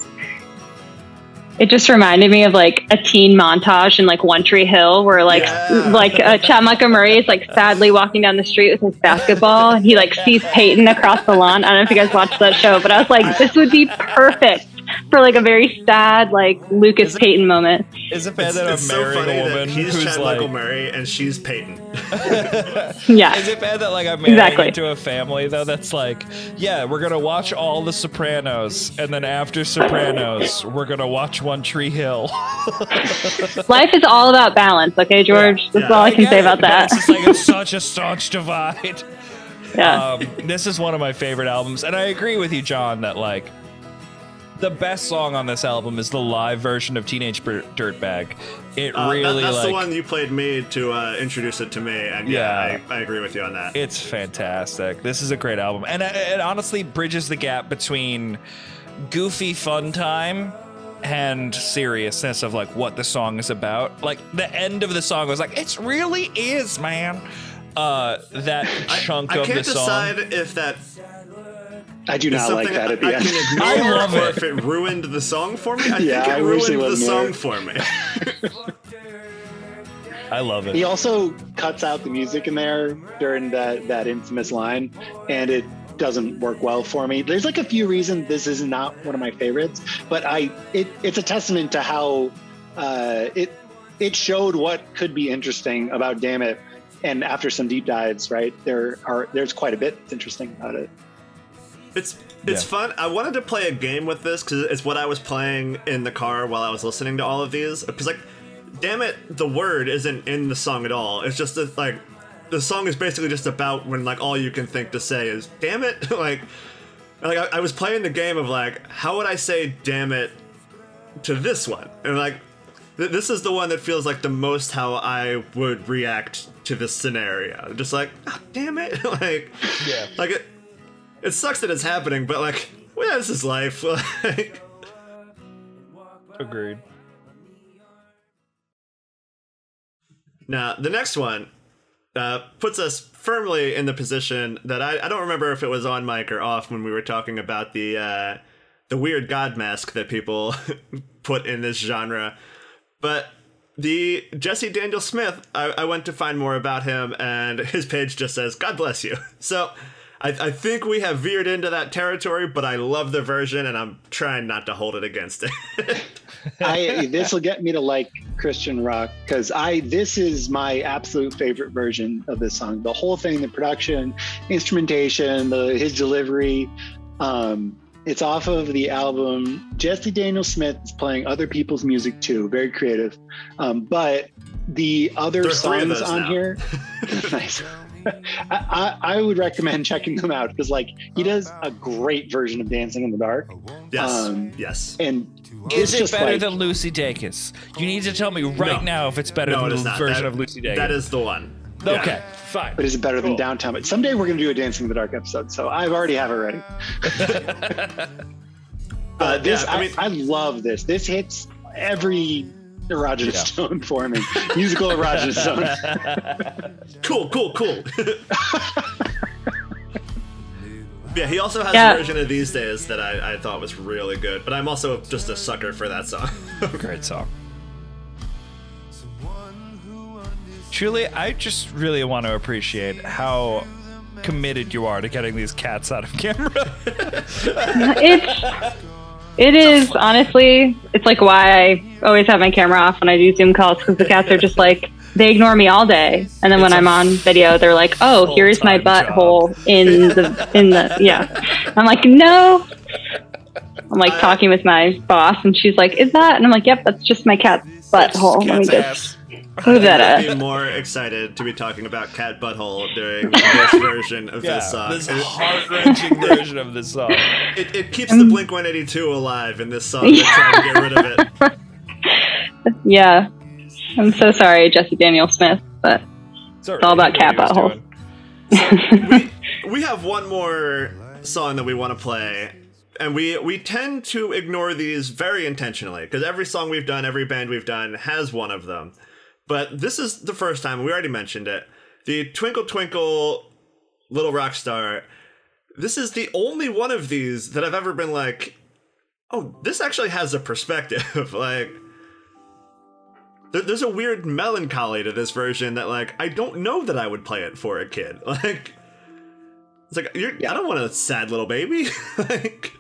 it just reminded me of like a teen montage in like One Tree Hill where like Yeah. like uh, Chad Montgomery is like sadly walking down the street with his basketball and he like sees Peyton across the lawn. I don't know if you guys watched that show, but I was like, this would be perfect for like a very sad, like Lucas Is it- Peyton moment. Is it bad It's, that it's I'm so marrying a that woman he's who's Chad like? Michael Murray and she's Peyton. (laughs) Yeah. Is it bad that like I'm marrying Exactly. into a family though that's like, yeah, we're gonna watch all the Sopranos, and then after Sopranos, (laughs) we're gonna watch One Tree Hill. (laughs) Life is all about balance, okay, George? That's Yeah. all I can get say it, about that. It's just like it's such a staunch divide. yeah. Um, this is one of my favorite albums, and I agree with you, John, that like the best song on this album is the live version of Teenage Dirtbag. It Uh, that- really that's like the one you played me to uh, introduce it to me, and yeah, Yeah. I, I agree with you on that. It's fantastic. This is a great album, and it, it honestly bridges the gap between goofy fun time and seriousness of like what the song is about. Like the end of the song was like, "It really is, man." Uh, that I, chunk I of can't the song. decide if that I do not like that at the I, I end. can (laughs) I love or it. if it ruined the song for me. I Yeah, think I it wish it ruined the song there. for me. (laughs) I love it. He also cuts out the music in there during that that infamous line, and it doesn't work well for me. There's like a few reasons this is not one of my favorites, but I it it's a testament to how uh, it it showed what could be interesting about Dammit. And after some deep dives, right there are there's quite a bit that's interesting about it. It's it's Yeah. fun. I wanted to play a game with this because it's what I was playing in the car while I was listening to all of these. Because like, damn it, the word isn't in the song at all. It's just that, like the song is basically just about when like all you can think to say is damn it. (laughs) like like I, I was playing the game of like how would I say damn it to this one and like this is the one that feels like the most how I would react to this scenario. Just like ah, damn it, (laughs) like Yeah. like it, it sucks that it's happening, but like, well, yeah, this is life. (laughs) Agreed. now, the next one uh, puts us firmly in the position that I, I don't remember if it was on mic or off when we were talking about the uh, the weird god mask that people (laughs) put in this genre, but. The Jesse Daniel Smith, I, I went to find more about him, and his page just says, God bless you. (laughs) So I, I think we have veered into that territory, but I love the version, and I'm trying not to hold it against it. (laughs) I this will get me to like Christian rock because I this is my absolute favorite version of this song. The whole thing, the production, instrumentation, the his delivery. Um, it's off of the album. Jesse Daniel Smith is playing other people's music too, very creative. Um, but the other There are three of songs on now. here, (laughs) (laughs) nice. I, I, I would recommend checking them out because like he does a great version of Dancing in the Dark, yes, Um, yes. and Is it better like, than Lucy Dacus? You need to tell me right No. now if it's better No, than it is the version That- of Lucy Dacus. That is the one. Yeah. okay. Fine. but is it better than downtown? But someday we're gonna do a Dancing in the Dark episode, so I've already have it ready. (laughs) Uh, this yeah, I I, mean- I, love this. This hits every erogenous Yeah. zone for me. Musical erogenous zone. (laughs) Cool, cool, cool. (laughs) yeah, he also has Yeah. a version of these days that I, I thought was really good, but I'm also just a sucker for that song. (laughs) Great song. Truly, I just really want to appreciate how committed you are to getting these cats out of camera. it's it is honestly it's like why i always have my camera off when i do zoom calls because the cats are just like they ignore me all day. And then when i'm on video they're like oh here's my butthole in the in the yeah. I'm like no. I'm like talking with my boss and she's like is that? And i'm like yep that's just my cat's butthole. Let me just ass. move that I'd be more excited to be talking about Cat Butthole during (laughs) this version of Yeah, this song. this heart wrenching (laughs) version of this song. it, it keeps the Blink 182 alive in this song. They're trying to get rid of it. (laughs) yeah i'm so sorry jesse daniel smith but It's all about cat buttholes. we, we have one more song that we want to play and we we tend to ignore these very intentionally because every song we've done every band we've done has one of them but this is the first time we already mentioned it the twinkle twinkle little rock star this is the only one of these that i've ever been like oh this actually has a perspective (laughs) like there- there's a weird melancholy to this version that like I don't know that I would play it for a kid. (laughs) Like it's like you're I don't want a sad little baby. (laughs) like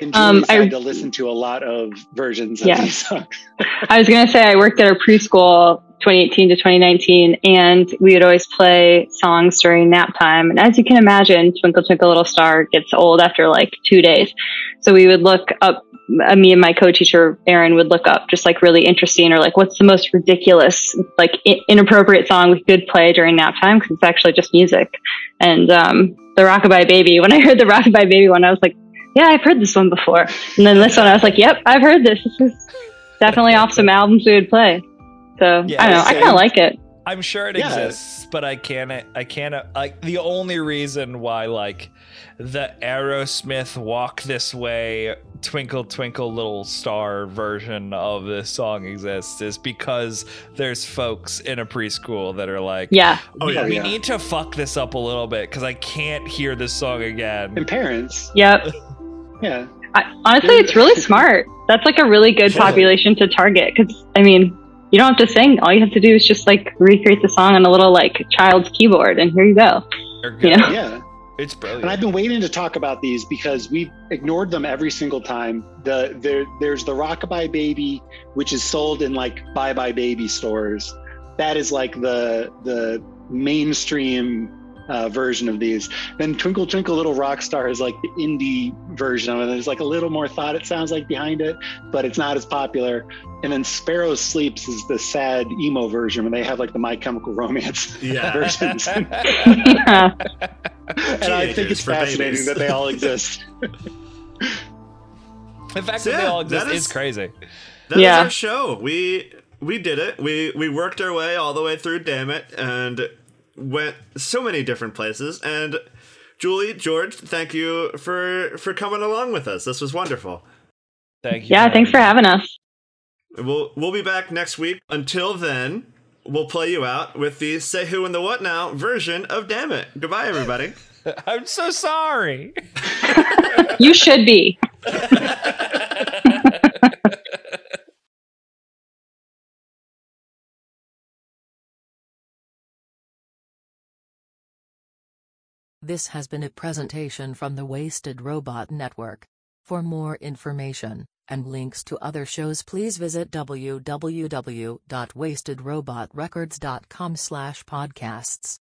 And Um, I- had to listen to a lot of versions of Yeah. these songs. (laughs) I was gonna say I worked at a preschool 2018 to 2019, and we would always play songs during nap time. And as you can imagine, Twinkle Twinkle Little Star gets old after like two days. So we would look up. Uh, me and my co-teacher Aaron would look up just like really interesting or like what's the most ridiculous like I- inappropriate song we could play during nap time because it's actually just music. And um, the Rockabye Baby. When I heard the Rockabye Baby one, I was like, yeah, I've heard this one before. And then this one, I was like, yep, I've heard this. This is definitely off some albums we would play. So Yeah, I don't know. I kind of like it. I'm sure it Yeah. exists, but I can't. I can't. Like the only reason why, like, the Aerosmith "Walk This Way" "Twinkle Twinkle Little Star" version of this song exists is because there's folks in a preschool that are like, Yeah. Oh, we, yeah. we Yeah. need to fuck this up a little bit because I can't hear this song again." And parents, Yep. (laughs) yeah. I, honestly, it's really (laughs) smart. That's like a really good Yeah. population to target because I mean, you don't have to sing. All you have to do is just like recreate the song on a little like child's keyboard, and here you go. You know? Yeah. (laughs) It's brilliant. And I've been waiting to talk about these because we've ignored them every single time. The there there's the Rockabye Baby, which is sold in like Bye Bye Baby stores. That is like the the mainstream uh, version of these. Then Twinkle Twinkle Little Rock Star is like the indie version of it. There's like a little more thought it sounds like behind it, but it's not as popular. And then Sparrow Sleeps is the sad emo version when they have like the My Chemical Romance (laughs) Yeah. versions. (laughs) and I think it's fascinating babies. that they all (laughs) exist. the fact So, that they all exist that is, is- crazy. That is Yeah. our show. We we did it. We we worked our way all the way through. Dammit, and went so many different places. And Julie, George, thank you for for coming along with us. This was wonderful. Thank you. yeah. Thanks for having us. We'll we'll be back next week. Until then, we'll play you out with the "Say Who and the What Now" version of "Dammit." Goodbye, everybody. (laughs) I'm so sorry. (laughs) You should be. (laughs) This has been a presentation from the Wasted Robot Network. For more information and links to other shows please visit www.wastedrobotrecords.com/podcasts.